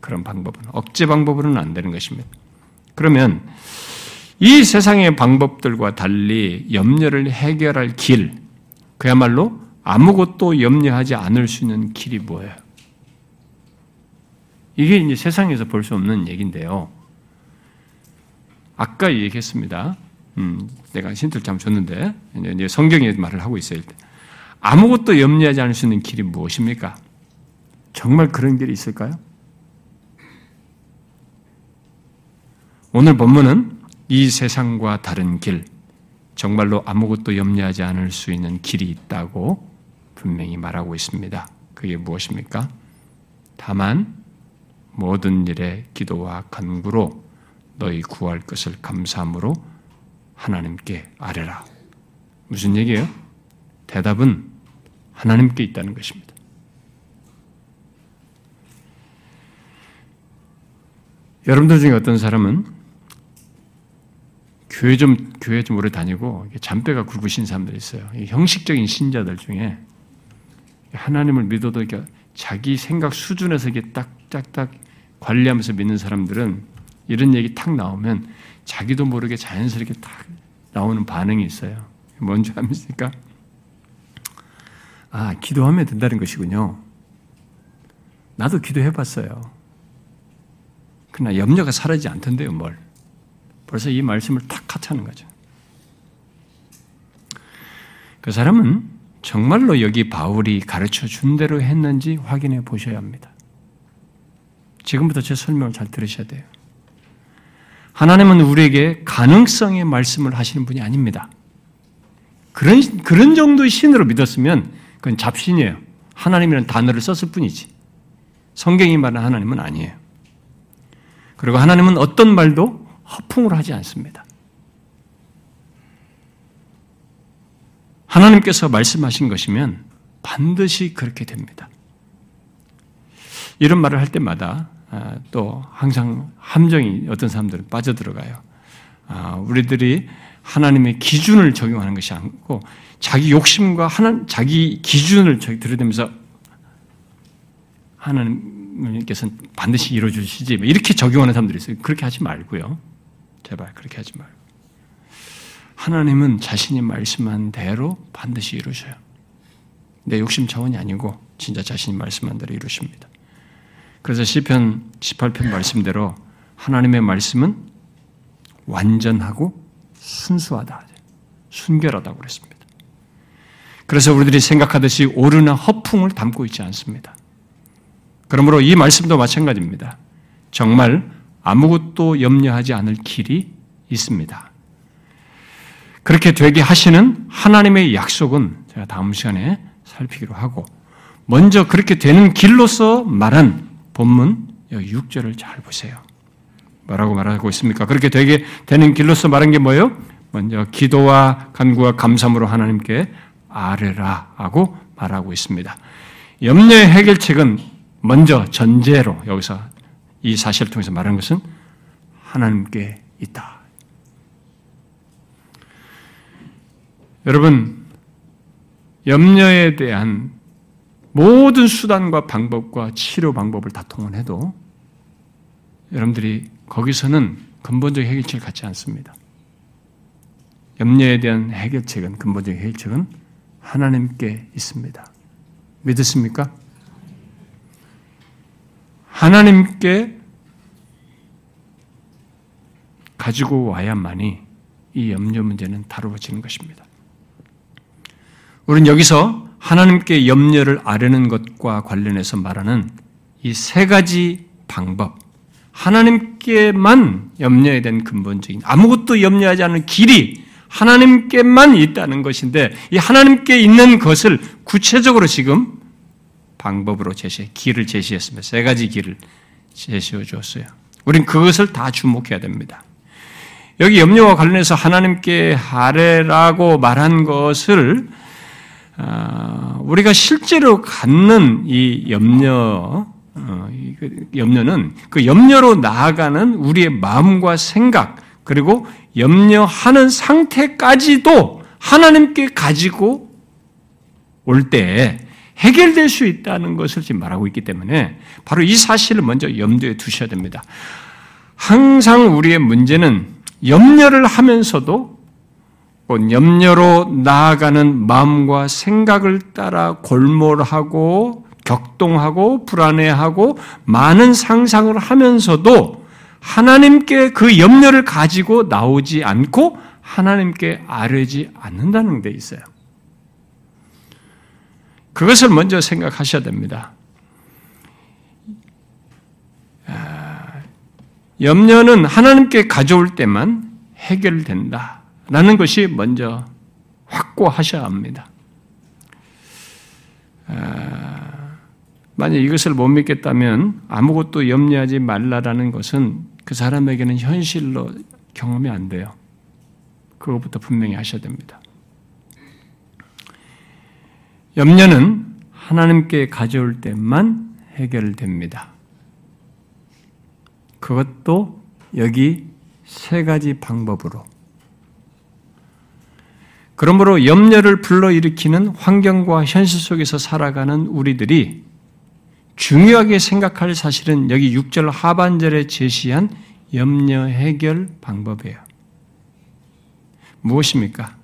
그런 방법은 억제 방법으로는 안 되는 것입니다. 그러면 이 세상의 방법들과 달리 염려를 해결할 길, 그야말로 아무것도 염려하지 않을 수 있는 길이 뭐예요? 이게 이제 세상에서 볼 수 없는 얘기인데요. 아까 얘기했습니다. 음, 내가 힌트를 잘 줬는데 이제 성경에 말을 하고 있어요. 아무것도 염려하지 않을 수 있는 길이 무엇입니까? 정말 그런 길이 있을까요? 오늘 본문은 이 세상과 다른 길, 정말로 아무것도 염려하지 않을 수 있는 길이 있다고 분명히 말하고 있습니다. 그게 무엇입니까? 다만 모든 일에 기도와 간구로 너희 구할 것을 감사함으로 하나님께 아뢰라. 무슨 얘기예요? 대답은 하나님께 있다는 것입니다. 여러분들 중에 어떤 사람은 교회 좀 교회 좀 오래 다니고 잔뼈가 굵으신 사람들 있어요. 형식적인 신자들 중에 하나님을 믿어도 자기 생각 수준에서 이게 딱딱딱 관리하면서 믿는 사람들은 이런 얘기 탁 나오면 자기도 모르게 자연스럽게 탁 나오는 반응이 있어요. 뭔지 압니까? 아, 기도하면 된다는 것이군요. 나도 기도해 봤어요. 그러나 염려가 사라지지 않던데요, 뭘. 벌써 이 말씀을 탁 하차는 거죠. 그 사람은 정말로 여기 바울이 가르쳐 준 대로 했는지 확인해 보셔야 합니다. 지금부터 제 설명을 잘 들으셔야 돼요. 하나님은 우리에게 가능성의 말씀을 하시는 분이 아닙니다. 그런, 그런 정도의 신으로 믿었으면 그건 잡신이에요. 하나님이라는 단어를 썼을 뿐이지. 성경이 말하는 하나님은 아니에요. 그리고 하나님은 어떤 말도 허풍으로 하지 않습니다. 하나님께서 말씀하신 것이면 반드시 그렇게 됩니다. 이런 말을 할 때마다 아, 또 항상 함정이 어떤 사람들은 빠져들어가요. 아, 우리들이 하나님의 기준을 적용하는 것이 아니고 자기 욕심과 하나 자기 기준을 들여대면서 하나님께서는 반드시 이루어 주시지 이렇게 적용하는 사람들이 있어요. 그렇게 하지 말고요. 제발 그렇게 하지 말고. 하나님은 자신이 말씀한 대로 반드시 이루셔요. 내 욕심 차원이 아니고 진짜 자신이 말씀한 대로 이루십니다. 그래서 시편 18편 말씀대로 하나님의 말씀은 완전하고 순수하다. 순결하다고 그랬습니다. 그래서 우리들이 생각하듯이 오르나 허풍을 담고 있지 않습니다. 그러므로 이 말씀도 마찬가지입니다. 정말 아무것도 염려하지 않을 길이 있습니다. 그렇게 되게 하시는 하나님의 약속은 제가 다음 시간에 살피기로 하고 먼저 그렇게 되는 길로서 말한 본문 6절을 잘 보세요. 뭐라고 말하고 있습니까? 그렇게 되게 되는 길로서 말한 게 뭐예요? 먼저 기도와 간구와 감사함으로 하나님께 아뢰라 하고 말하고 있습니다. 염려의 해결책은 먼저 전제로 여기서 이 사실을 통해서 말하는 것은 하나님께 있다. 여러분, 염려에 대한 모든 수단과 방법과 치료 방법을 다 동원해도 여러분들이 거기서는 근본적인 해결책을 갖지 않습니다. 염려에 대한 해결책은 근본적인 해결책은 하나님께 있습니다. 믿으십니까? 하나님께 가지고 와야만이 이 염려 문제는 다루어지는 것입니다. 우리는 여기서 하나님께 염려를 아뢰는 것과 관련해서 말하는 이 세 가지 방법, 하나님께만 염려에 대한 근본적인 아무것도 염려하지 않는 길이 하나님께만 있다는 것인데 이 하나님께 있는 것을 구체적으로 지금 방법으로 제시, 길을 제시했습니다. 세 가지 길을 제시해 주었어요. 우린 그것을 다 주목해야 됩니다. 여기 염려와 관련해서 하나님께 하래라고 말한 것을 아, 우리가 실제로 갖는 이 염려, 어, 그 염려는 그 염려로 나아가는 우리의 마음과 생각, 그리고 염려하는 상태까지도 하나님께 가지고 올 때 해결될 수 있다는 것을 지금 말하고 있기 때문에 바로 이 사실을 먼저 염두에 두셔야 됩니다. 항상 우리의 문제는 염려를 하면서도 염려로 나아가는 마음과 생각을 따라 골몰하고 격동하고 불안해하고 많은 상상을 하면서도 하나님께 그 염려를 가지고 나오지 않고 하나님께 아뢰지 않는다는 데 있어요. 그것을 먼저 생각하셔야 됩니다. 아, 염려는 하나님께 가져올 때만 해결된다. 라는 것이 먼저 확고하셔야 합니다. 아, 만약 이것을 못 믿겠다면 아무것도 염려하지 말라라는 것은 그 사람에게는 현실로 경험이 안 돼요. 그것부터 분명히 하셔야 됩니다. 염려는 하나님께 가져올 때만 해결됩니다. 그것도 여기 세 가지 방법으로. 그러므로 염려를 불러일으키는 환경과 현실 속에서 살아가는 우리들이 중요하게 생각할 사실은 여기 6절 하반절에 제시한 염려 해결 방법이에요. 무엇입니까?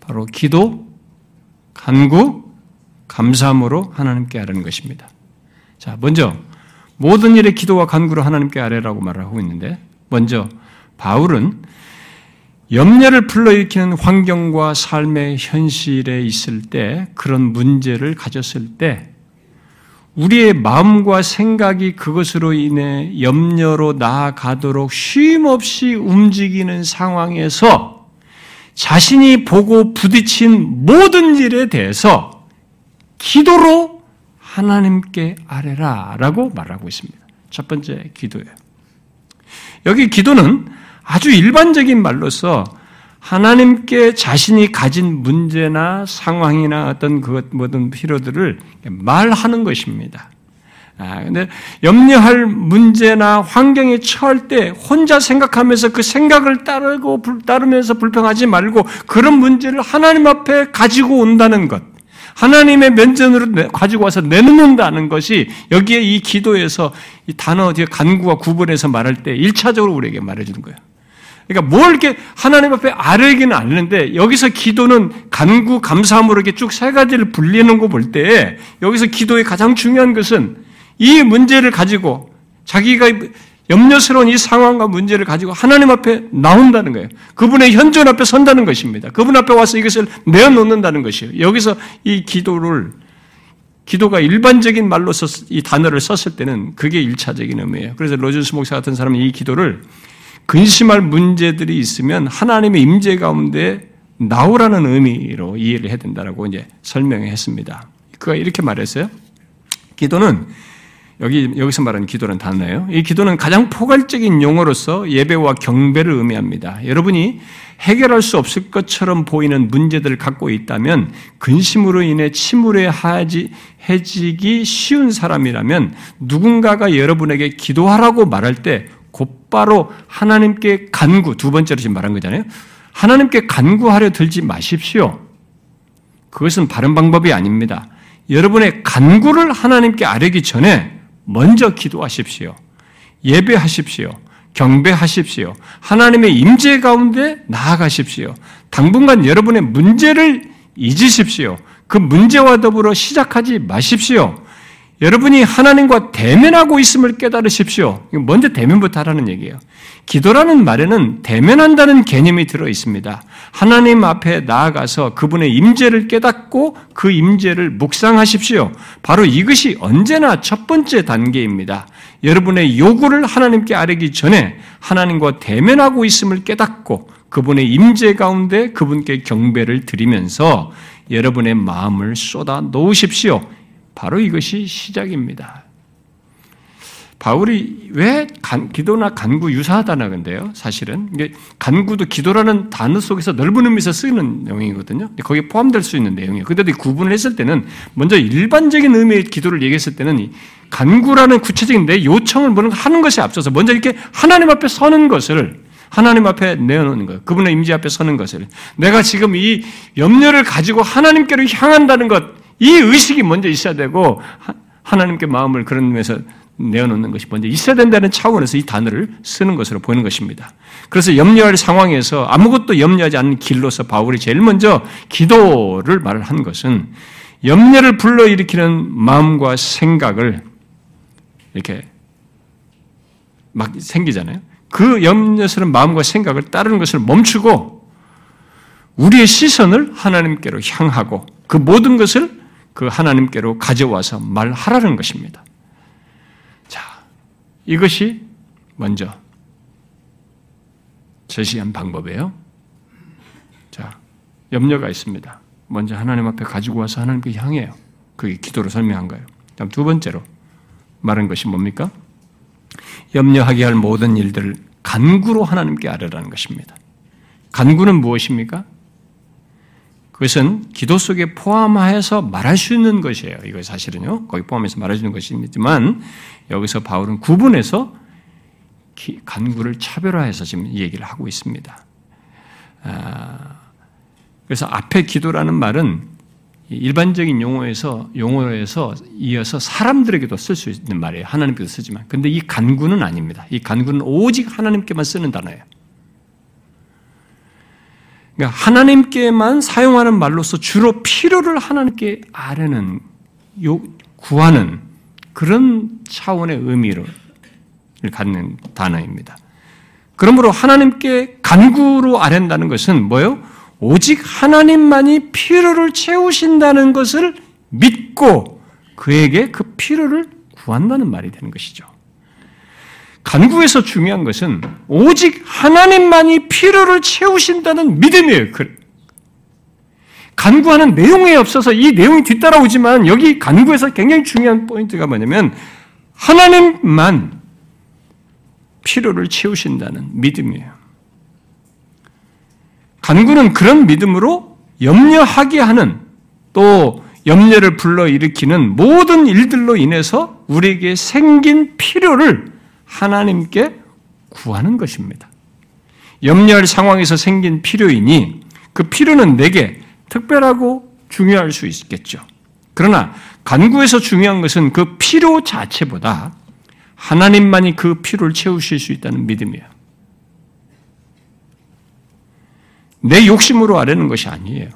바로 기도, 간구, 감사함으로 하나님께 아뢰는 것입니다. 자, 먼저 모든 일에 기도와 간구로 하나님께 아뢰라고 말을 하고 있는데 먼저 바울은 염려를 불러일으키는 환경과 삶의 현실에 있을 때 그런 문제를 가졌을 때 우리의 마음과 생각이 그것으로 인해 염려로 나아가도록 쉼없이 움직이는 상황에서 자신이 보고 부딪힌 모든 일에 대해서 기도로 하나님께 아뢰라 라고 말하고 있습니다. 첫 번째 기도예요. 여기 기도는 아주 일반적인 말로서 하나님께 자신이 가진 문제나 상황이나 어떤 그 모든 필요들을 말하는 것입니다. 아, 근데 염려할 문제나 환경에 처할 때 혼자 생각하면서 그 생각을 따르고 따르면서 불평하지 말고 그런 문제를 하나님 앞에 가지고 온다는 것. 하나님의 면전으로 가지고 와서 내놓는다는 것이 여기에 이 기도에서 이 단어 뒤에 간구와 구분해서 말할 때 1차적으로 우리에게 말해주는 거예요. 그러니까 뭘 이렇게 하나님 앞에 아뢰기는 않는데 여기서 기도는 간구, 감사함으로 이렇게 쭉 세 가지를 분리하는 거 볼 때 여기서 기도의 가장 중요한 것은 이 문제를 가지고 자기가 염려스러운 이 상황과 문제를 가지고 하나님 앞에 나온다는 거예요. 그분의 현존 앞에 선다는 것입니다. 그분 앞에 와서 이것을 내어놓는다는 것이에요. 여기서 이 기도를 기도가 일반적인 말로 썼, 이 단어를 썼을 때는 그게 일차적인 의미예요. 그래서 로준스 목사 같은 사람은 이 기도를 근심할 문제들이 있으면 하나님의 임재 가운데 나오라는 의미로 이해를 해야 된다라고 이제 설명했습니다. 그가 이렇게 말했어요. 기도는 여기 여기서 말하는 기도는 단어예요. 이 기도는 가장 포괄적인 용어로서 예배와 경배를 의미합니다. 여러분이 해결할 수 없을 것처럼 보이는 문제들을 갖고 있다면 근심으로 인해 침울해하지 해지기 쉬운 사람이라면 누군가가 여러분에게 기도하라고 말할 때 곧바로 하나님께 간구 두 번째로 지금 말한 거잖아요. 하나님께 간구하려 들지 마십시오. 그것은 바른 방법이 아닙니다. 여러분의 간구를 하나님께 아뢰기 전에 먼저 기도하십시오. 예배하십시오. 경배하십시오. 하나님의 임재 가운데 나아가십시오. 당분간 여러분의 문제를 잊으십시오. 그 문제와 더불어 시작하지 마십시오. 여러분이 하나님과 대면하고 있음을 깨달으십시오. 먼저 대면부터 하라는 얘기예요. 기도라는 말에는 대면한다는 개념이 들어 있습니다. 하나님 앞에 나아가서 그분의 임재를 깨닫고 그 임재를 묵상하십시오. 바로 이것이 언제나 첫 번째 단계입니다. 여러분의 요구를 하나님께 아뢰기 전에 하나님과 대면하고 있음을 깨닫고 그분의 임재 가운데 그분께 경배를 드리면서 여러분의 마음을 쏟아 놓으십시오. 바로 이것이 시작입니다. 바울이 왜 간, 기도나 간구 유사하다나 근데요, 사실은. 이게 간구도 기도라는 단어 속에서 넓은 의미에서 쓰이는 내용이거든요. 거기에 포함될 수 있는 내용이에요. 근데도 구분을 했을 때는 먼저 일반적인 의미의 기도를 얘기했을 때는 간구라는 구체적인 내 요청을 뭐는 하는 것에 앞서서 먼저 이렇게 하나님 앞에 서는 것을 하나님 앞에 내어놓는 것, 그분의 임재 앞에 서는 것을 내가 지금 이 염려를 가지고 하나님께로 향한다는 것, 이 의식이 먼저 있어야 되고 하나님께 마음을 그런 면에서 내어놓는 것이 먼저 있어야 된다는 차원에서 이 단어를 쓰는 것으로 보이는 것입니다. 그래서 염려할 상황에서 아무것도 염려하지 않는 길로서 바울이 제일 먼저 기도를 말을 한 것은 염려를 불러일으키는 마음과 생각을 이렇게 막 생기잖아요. 그 염려스러운 마음과 생각을 따르는 것을 멈추고 우리의 시선을 하나님께로 향하고 그 모든 것을 그 하나님께로 가져와서 말하라는 것입니다. 자, 이것이 먼저 제시한 방법이에요. 자, 염려가 있습니다. 먼저 하나님 앞에 가지고 와서 하나님께 향해요. 그게 기도로 설명한 거예요. 다음 두 번째로 말한 것이 뭡니까? 염려하게 할 모든 일들을 간구로 하나님께 아뢰라는 것입니다. 간구는 무엇입니까? 그것은 기도 속에 포함하여서 말할 수 있는 것이에요. 이거 사실은요. 거기 포함해서 말할 수 있는 것이지만 여기서 바울은 구분해서 간구를 차별화해서 지금 얘기를 하고 있습니다. 아, 그래서 앞에 기도라는 말은 일반적인 용어에서 용어에서 이어서 사람들에게도 쓸 수 있는 말이에요. 하나님께도 쓰지만. 근데 이 간구는 아닙니다. 이 간구는 오직 하나님께만 쓰는 단어예요. 그러니까 하나님께만 사용하는 말로서 주로 필요를 하나님께 아뢰는 요 구하는 그런 차원의 의미를 갖는 단어입니다. 그러므로 하나님께 간구로 아랜다는 것은 뭐요? 오직 하나님만이 필요를 채우신다는 것을 믿고 그에게 그 필요를 구한다는 말이 되는 것이죠. 간구에서 중요한 것은 오직 하나님만이 필요를 채우신다는 믿음이에요. 그 간구하는 내용에 없어서 이 내용이 뒤따라오지만 여기 간구에서 굉장히 중요한 포인트가 뭐냐면 하나님만 필요를 채우신다는 믿음이에요. 간구는 그런 믿음으로 염려하게 하는 또 염려를 불러일으키는 모든 일들로 인해서 우리에게 생긴 필요를 하나님께 구하는 것입니다. 염려할 상황에서 생긴 필요이니 그 필요는 내게 특별하고 중요할 수 있겠죠. 그러나 간구에서 중요한 것은 그 필요 자체보다 하나님만이 그 필요를 채우실 수 있다는 믿음이에요. 내 욕심으로 아뢰는 것이 아니에요.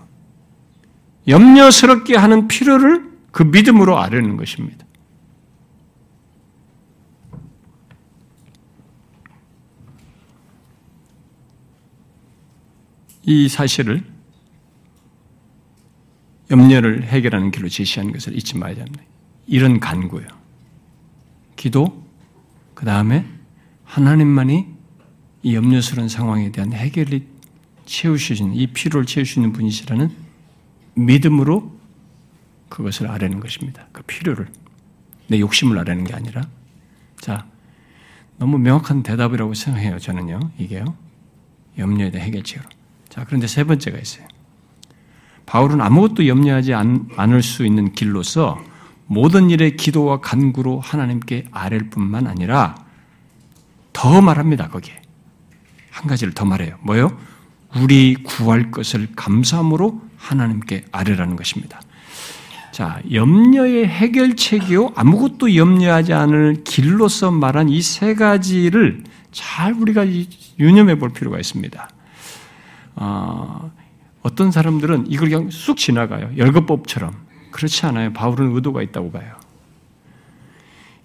염려스럽게 하는 필요를 그 믿음으로 아뢰는 것입니다. 이 사실을 염려를 해결하는 길로 제시하는 것을 잊지 말아야 합니다. 이런 간구요. 기도, 그 다음에 하나님만이 이 염려스러운 상황에 대한 해결이 채우시는, 이 피로를 채우시는 분이시라는 믿음으로 그것을 아뢰는 것입니다. 그 필요를. 내 욕심을 아뢰는 게 아니라. 자, 너무 명확한 대답이라고 생각해요, 저는요. 이게요. 염려에 대한 해결책으로. 자, 그런데 세 번째가 있어요. 바울은 아무것도 염려하지 않, 않을 수 있는 길로서 모든 일에 기도와 간구로 하나님께 아랠 뿐만 아니라 더 말합니다, 거기에. 한 가지를 더 말해요. 뭐요? 우리 구할 것을 감사함으로 하나님께 아뢰라는 것입니다. 자, 염려의 해결책이요. 아무것도 염려하지 않을 길로서 말한 이 세 가지를 잘 우리가 유념해 볼 필요가 있습니다. 어, 어떤 사람들은 이걸 그냥 쑥 지나가요. 열거법처럼. 그렇지 않아요. 바울은 의도가 있다고 봐요.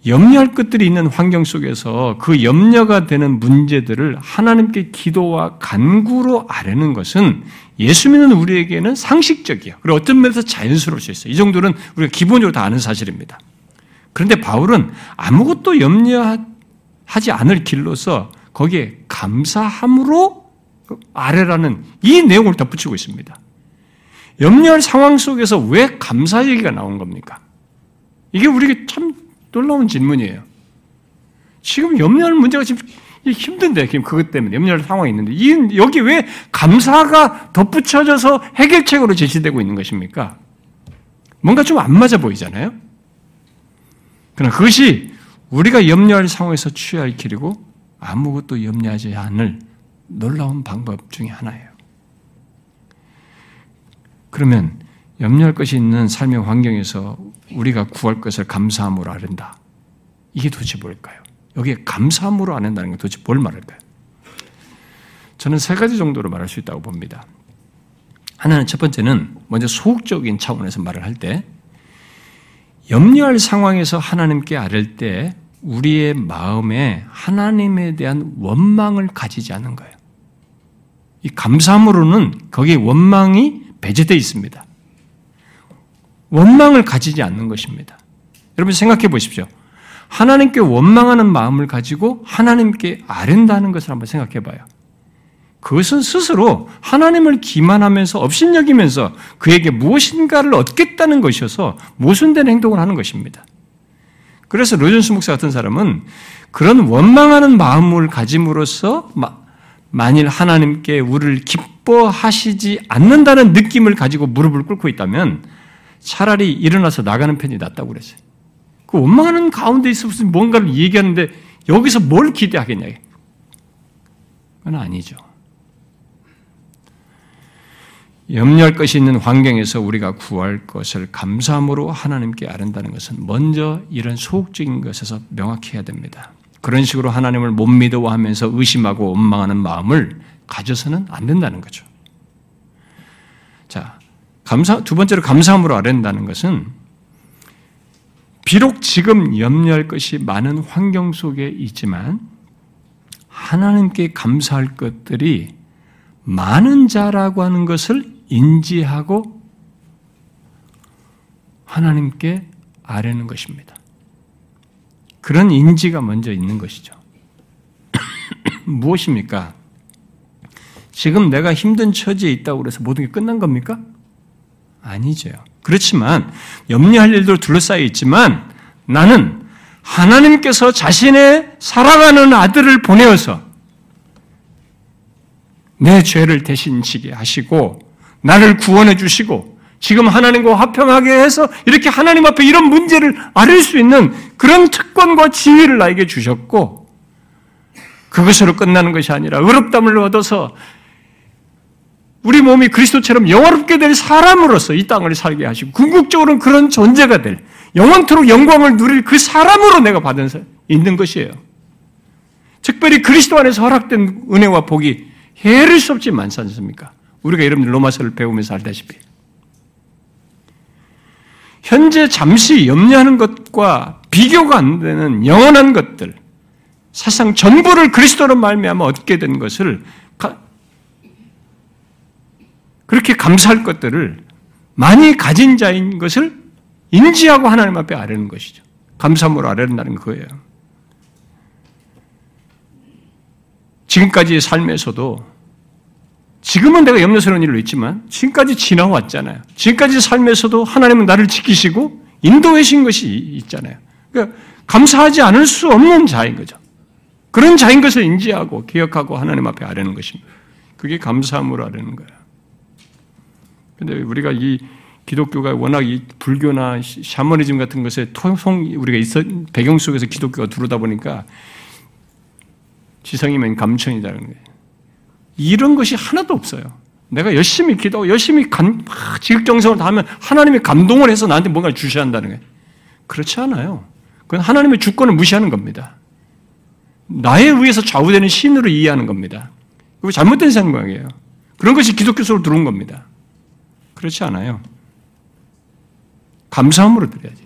염려할 것들이 있는 환경 속에서 그 염려가 되는 문제들을 하나님께 기도와 간구로 아뢰는 것은 예수 믿는 우리에게는 상식적이에요. 그리고 어떤 면에서 자연스러울 수 있어요. 이 정도는 우리가 기본적으로 다 아는 사실입니다. 그런데 바울은 아무것도 염려하지 않을 길로서 거기에 감사함으로 아래라는 이 내용을 덧붙이고 있습니다. 염려할 상황 속에서 왜 감사 얘기가 나온 겁니까? 이게 우리에게 참 놀라운 질문이에요. 지금 염려할 문제가 지금 힘든데, 지금 그것 때문에 염려할 상황이 있는데, 이, 여기 왜 감사가 덧붙여져서 해결책으로 제시되고 있는 것입니까? 뭔가 좀 안 맞아 보이잖아요? 그러나 그것이 우리가 염려할 상황에서 취할 길이고 아무것도 염려하지 않을 놀라운 방법 중의 하나예요. 그러면 염려할 것이 있는 삶의 환경에서 우리가 구할 것을 감사함으로 아른다. 이게 도대체 뭘까요? 여기에 감사함으로 안 한다는 건 도대체 뭘 말할까요? 저는 세 가지 정도로 말할 수 있다고 봅니다. 하나는 첫 번째는 먼저 소극적인 차원에서 말을 할 때 염려할 상황에서 하나님께 아랠 때 우리의 마음에 하나님에 대한 원망을 가지지 않는 거예요. 이 감사함으로는 거기에 원망이 배제되어 있습니다. 원망을 가지지 않는 것입니다. 여러분 생각해 보십시오. 하나님께 원망하는 마음을 가지고 하나님께 아른다는 것을 한번 생각해 봐요. 그것은 스스로 하나님을 기만하면서 업신여기면서 그에게 무엇인가를 얻겠다는 것이어서 모순된 행동을 하는 것입니다. 그래서 로전스 목사 같은 사람은 그런 원망하는 마음을 가짐으로써 만일 하나님께 우리를 기뻐하시지 않는다는 느낌을 가지고 무릎을 꿇고 있다면 차라리 일어나서 나가는 편이 낫다고 그랬어요. 그 원망하는 가운데 있어서 뭔가를 얘기하는데 여기서 뭘 기대하겠냐. 그건 아니죠. 염려할 것이 있는 환경에서 우리가 구할 것을 감사함으로 하나님께 아른다는 것은 먼저 이런 소극적인 것에서 명확히 해야 됩니다. 그런 식으로 하나님을 못 믿어하면서 의심하고 원망하는 마음을 가져서는 안 된다는 거죠. 자, 감사, 두 번째로 감사함으로 아른다는 것은 비록 지금 염려할 것이 많은 환경 속에 있지만 하나님께 감사할 것들이 많은 자라고 하는 것을 인지하고 하나님께 아뢰는 것입니다. 그런 인지가 먼저 있는 것이죠. 무엇입니까? 지금 내가 힘든 처지에 있다고 그래서 모든 게 끝난 겁니까? 아니죠. 그렇지만 염려할 일도 둘러싸여 있지만 나는 하나님께서 자신의 살아가는 아들을 보내어서 내 죄를 대신 지게 하시고 나를 구원해 주시고 지금 하나님과 화평하게 해서 이렇게 하나님 앞에 이런 문제를 아릴 수 있는 그런 특권과 지위를 나에게 주셨고 그것으로 끝나는 것이 아니라 의롭담을 얻어서 우리 몸이 그리스도처럼 영원롭게 될 사람으로서 이 땅을 살게 하시고 궁극적으로는 그런 존재가 될 영원토록 영광을 누릴 그 사람으로 내가 받은 있는 것이에요. 특별히 그리스도 안에서 허락된 은혜와 복이 헤아릴 수 없지 많지 않습니까? 우리가 여러분들 로마서를 배우면서 알다시피 현재 잠시 염려하는 것과 비교가 안 되는 영원한 것들, 사실상 전부를 그리스도로 말미암아 얻게 된 것을 그렇게 감사할 것들을 많이 가진 자인 것을 인지하고 하나님 앞에 아뢰는 것이죠. 감사함으로 아뢰는다는 거예요. 지금까지의 삶에서도 지금은 내가 염려스러운 일로 있지만 지금까지 지나왔잖아요. 지금까지 삶에서도 하나님은 나를 지키시고 인도하신 것이 있잖아요. 그러니까 감사하지 않을 수 없는 자인 거죠. 그런 자인 것을 인지하고 기억하고 하나님 앞에 아뢰는 것입니다. 그게 감사함으로 아뢰는 거예요. 근데 우리가 이 기독교가 워낙 이 불교나 샤머니즘 같은 것에 통성 우리가 있어 배경 속에서 기독교가 들어오다 보니까 지성이면 감천이라는 거예요. 이런 것이 하나도 없어요. 내가 열심히 기도하고 열심히 간, 지극정성을 다하면 하나님이 감동을 해서 나한테 뭔가를 주셔야 한다는 거예요. 그렇지 않아요. 그건 하나님의 주권을 무시하는 겁니다. 나에 의해서 좌우되는 신으로 이해하는 겁니다. 그거 잘못된 생각이에요. 그런 것이 기독교 속으로 들어온 겁니다. 그렇지 않아요. 감사함으로 드려야지.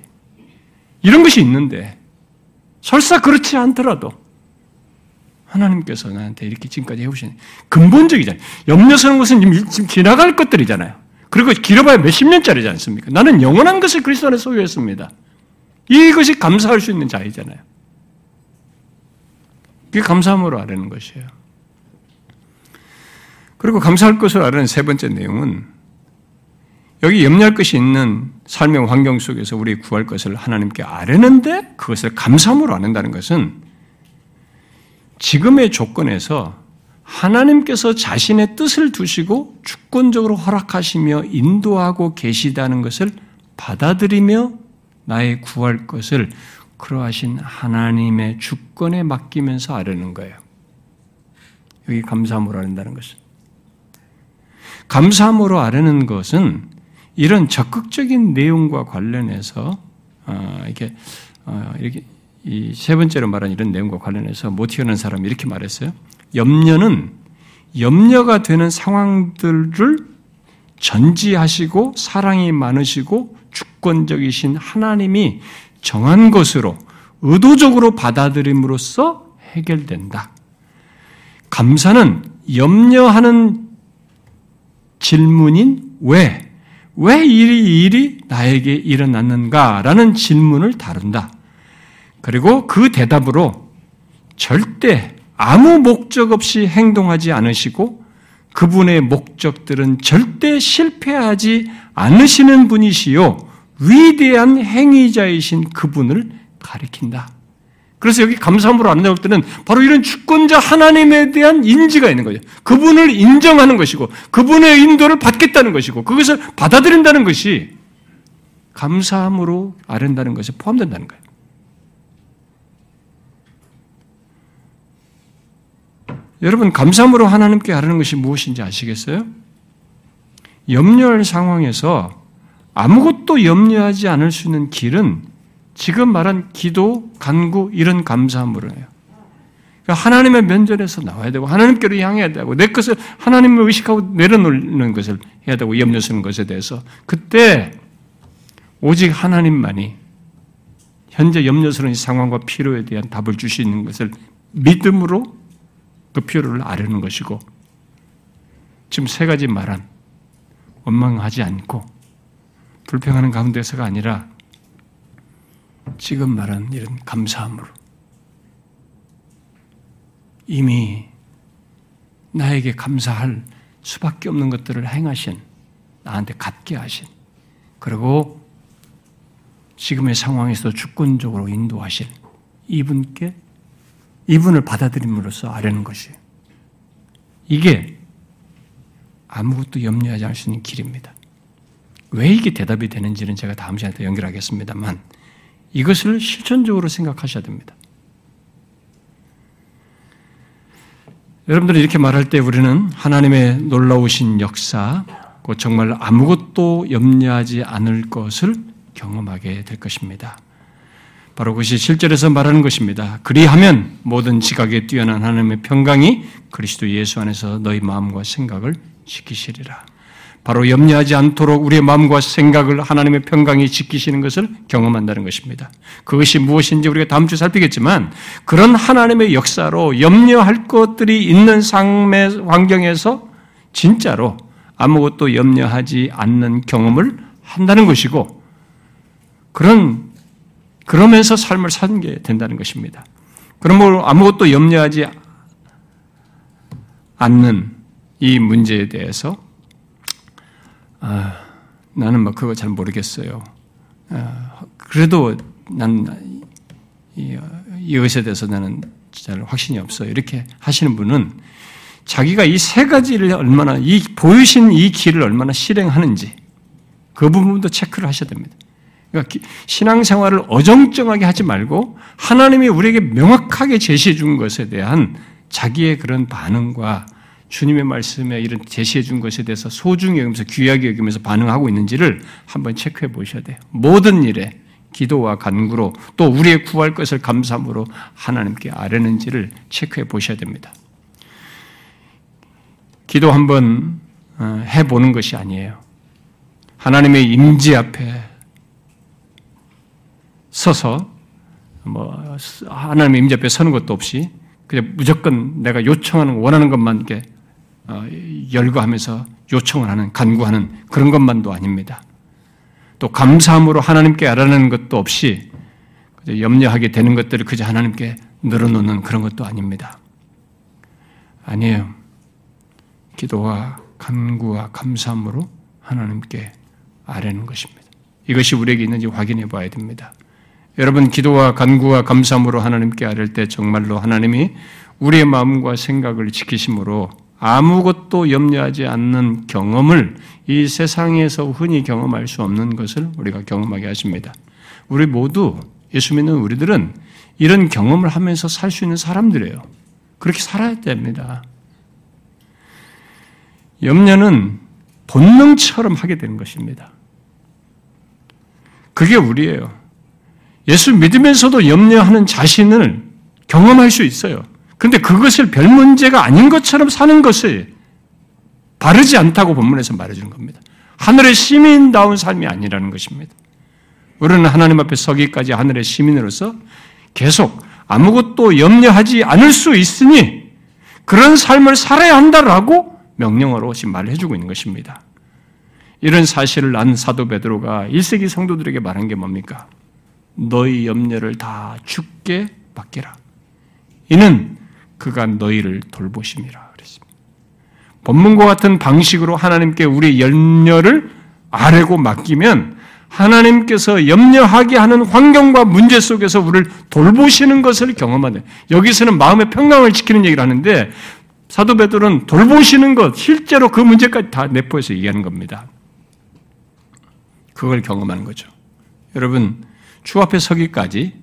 이런 것이 있는데, 설사 그렇지 않더라도, 하나님께서 나한테 이렇게 지금까지 해오신 근본적이잖아요. 염려스러운 것은 지금 지나갈 것들이잖아요. 그리고 길어봐야 몇십 년짜리지 않습니까? 나는 영원한 것을 그리스도 안에 소유했습니다. 이것이 감사할 수 있는 자이잖아요. 그게 감사함으로 아는 것이에요. 그리고 감사할 것을 아는 세 번째 내용은 여기 염려할 것이 있는 삶의 환경 속에서 우리 구할 것을 하나님께 아뢰는데 그것을 감사함으로 아는다는 것은 지금의 조건에서 하나님께서 자신의 뜻을 두시고 주권적으로 허락하시며 인도하고 계시다는 것을 받아들이며 나의 구할 것을 그러하신 하나님의 주권에 맡기면서 아뢰는 거예요. 여기 감사함으로 아른다는 것은. 감사함으로 아뢰는 것은 이런 적극적인 내용과 관련해서 어, 이렇게 어, 이렇게 이 세 번째로 말한 이런 내용과 관련해서 모티어는 사람이 이렇게 말했어요. 염려는 염려가 되는 상황들을 전지하시고 사랑이 많으시고 주권적이신 하나님이 정한 것으로 의도적으로 받아들임으로써 해결된다. 감사는 염려하는 질문인 왜, 왜 이 일이 나에게 일어났는가 라는 질문을 다룬다. 그리고 그 대답으로 절대 아무 목적 없이 행동하지 않으시고 그분의 목적들은 절대 실패하지 않으시는 분이시요 위대한 행위자이신 그분을 가리킨다. 그래서 여기 감사함으로 안다고 때는 바로 이런 주권자 하나님에 대한 인지가 있는 거죠. 그분을 인정하는 것이고 그분의 인도를 받겠다는 것이고 그것을 받아들인다는 것이 감사함으로 아른다는 것에 포함된다는 거예요. 여러분 감사함으로 하나님께 아르는 것이 무엇인지 아시겠어요? 염려할 상황에서 아무것도 염려하지 않을 수 있는 길은 지금 말한 기도, 간구 이런 감사함으로 해요. 그러니까 하나님의 면전에서 나와야 되고 하나님께로 향해야 되고 내 것을 하나님을 의식하고 내려놓는 것을 해야 되고 염려 쓰는 것에 대해서 그때 오직 하나님만이 현재 염려스러운 상황과 필요에 대한 답을 주시는 것을 믿음으로 그 필요를 아려는 것이고 지금 세 가지 말한 원망하지 않고 불평하는 가운데서가 아니라 지금 말한 이런 감사함으로 이미 나에게 감사할 수밖에 없는 것들을 행하신 나한테 갖게 하신 그리고 지금의 상황에서 주권적으로 인도하신 이분께 이분을 받아들임으로써 아려는 것이에요. 이게 아무것도 염려하지 않을 수 있는 길입니다. 왜 이게 대답이 되는지는 제가 다음 시간에 더 연결하겠습니다만 이것을 실천적으로 생각하셔야 됩니다. 여러분들이 이렇게 말할 때 우리는 하나님의 놀라우신 역사, 정말 아무것도 염려하지 않을 것을 경험하게 될 것입니다. 바로 그것이 실제로서 말하는 것입니다. 그리하면 모든 지각에 뛰어난 하나님의 평강이 그리스도 예수 안에서 너희 마음과 생각을 지키시리라. 바로 염려하지 않도록 우리의 마음과 생각을 하나님의 평강이 지키시는 것을 경험한다는 것입니다. 그것이 무엇인지 우리가 다음 주에 살피겠지만 그런 하나님의 역사로 염려할 것들이 있는 삶의 환경에서 진짜로 아무것도 염려하지 않는 경험을 한다는 것이고 그런 그러면서 삶을 사는 게 된다는 것입니다. 그러므로 아무것도 염려하지 않는 이 문제에 대해서 아, 나는 뭐 그거 잘 모르겠어요. 아, 그래도 난 이, 이것에 대해서 나는 잘 확신이 없어요. 이렇게 하시는 분은 자기가 이 세 가지를 얼마나 이 보이신 이 길을 얼마나 실행하는지 그 부분도 체크를 하셔야 됩니다. 그러니까 신앙생활을 어정쩡하게 하지 말고 하나님이 우리에게 명확하게 제시해 준 것에 대한 자기의 그런 반응과 주님의 말씀에 이런 제시해 준 것에 대해서 소중히 여기면서 귀하게 여기면서 반응하고 있는지를 한번 체크해 보셔야 돼요. 모든 일에 기도와 간구로 또 우리의 구할 것을 감사함으로 하나님께 아뢰는지를 체크해 보셔야 됩니다. 기도 한번 어, 해보는 것이 아니에요. 하나님의 임지 앞에 서서 뭐 하나님의 임재 앞에 서는 것도 없이 그냥 무조건 내가 요청하는 원하는 것만 이렇게 어, 열거하면서 요청을 하는 간구하는 그런 것만도 아닙니다. 또 감사함으로 하나님께 알아내는 것도 없이 염려하게 되는 것들을 그저 하나님께 늘어놓는 그런 것도 아닙니다. 아니에요. 기도와 간구와 감사함으로 하나님께 아뢰는 것입니다. 이것이 우리에게 있는지 확인해 봐야 됩니다. 여러분 기도와 간구와 감사함으로 하나님께 아뢰 때 정말로 하나님이 우리의 마음과 생각을 지키심으로 아무것도 염려하지 않는 경험을 이 세상에서 흔히 경험할 수 없는 것을 우리가 경험하게 하십니다. 우리 모두 예수 믿는 우리들은 이런 경험을 하면서 살 수 있는 사람들이에요. 그렇게 살아야 됩니다. 염려는 본능처럼 하게 되는 것입니다. 그게 우리예요. 예수 믿으면서도 염려하는 자신을 경험할 수 있어요. 그런데 그것을 별 문제가 아닌 것처럼 사는 것을 바르지 않다고 본문에서 말해주는 겁니다. 하늘의 시민다운 삶이 아니라는 것입니다. 우리는 하나님 앞에 서기까지 하늘의 시민으로서 계속 아무것도 염려하지 않을 수 있으니 그런 삶을 살아야 한다라고 명령어로 지금 말해주고 있는 것입니다. 이런 사실을 안 사도 베드로가 1세기 성도들에게 말한 게 뭡니까? 너희 염려를 다 죽게 맡기라. 이는 그가 너희를 돌보심이라 그랬습니다. 본문과 같은 방식으로 하나님께 우리 염려를 아뢰고 맡기면 하나님께서 염려하게 하는 환경과 문제 속에서 우리를 돌보시는 것을 경험하는 여기서는 마음의 평강을 지키는 얘기를 하는데 사도 베드로는 돌보시는 것 실제로 그 문제까지 다 내포해서 얘기하는 겁니다. 그걸 경험하는 거죠. 여러분 주 앞에 서기까지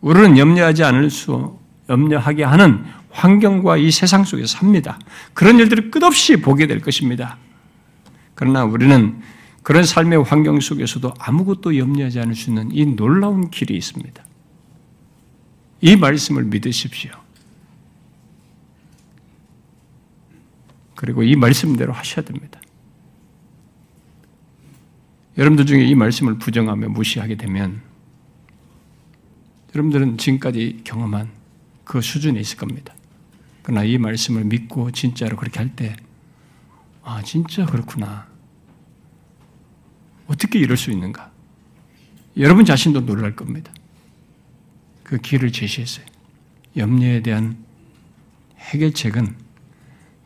우리는 염려하지 않을 수 염려하게 하는 환경과 이 세상 속에서 삽니다. 그런 일들을 끝없이 보게 될 것입니다. 그러나 우리는 그런 삶의 환경 속에서도 아무것도 염려하지 않을 수 있는 이 놀라운 길이 있습니다. 이 말씀을 믿으십시오. 그리고 이 말씀대로 하셔야 됩니다. 여러분들 중에 이 말씀을 부정하며 무시하게 되면 여러분들은 지금까지 경험한 그 수준에 있을 겁니다. 그러나 이 말씀을 믿고 진짜로 그렇게 할 때, 아, 진짜 그렇구나. 어떻게 이럴 수 있는가? 여러분 자신도 놀랄 겁니다. 그 길을 제시했어요. 염려에 대한 해결책은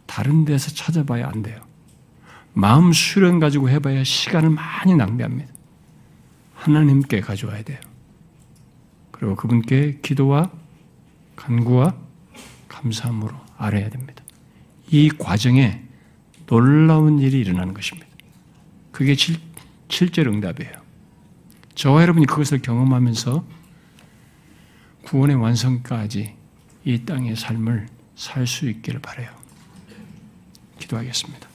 다른 데서 찾아봐야 안 돼요. 마음 수련 가지고 해봐야 시간을 많이 낭비합니다. 하나님께 가져와야 돼요. 그리고 그분께 기도와 간구와 감사함으로 알아야 됩니다. 이 과정에 놀라운 일이 일어나는 것입니다. 그게 실, 실제 응답이에요. 저와 여러분이 그것을 경험하면서 구원의 완성까지 이 땅의 삶을 살 수 있기를 바래요. 기도하겠습니다.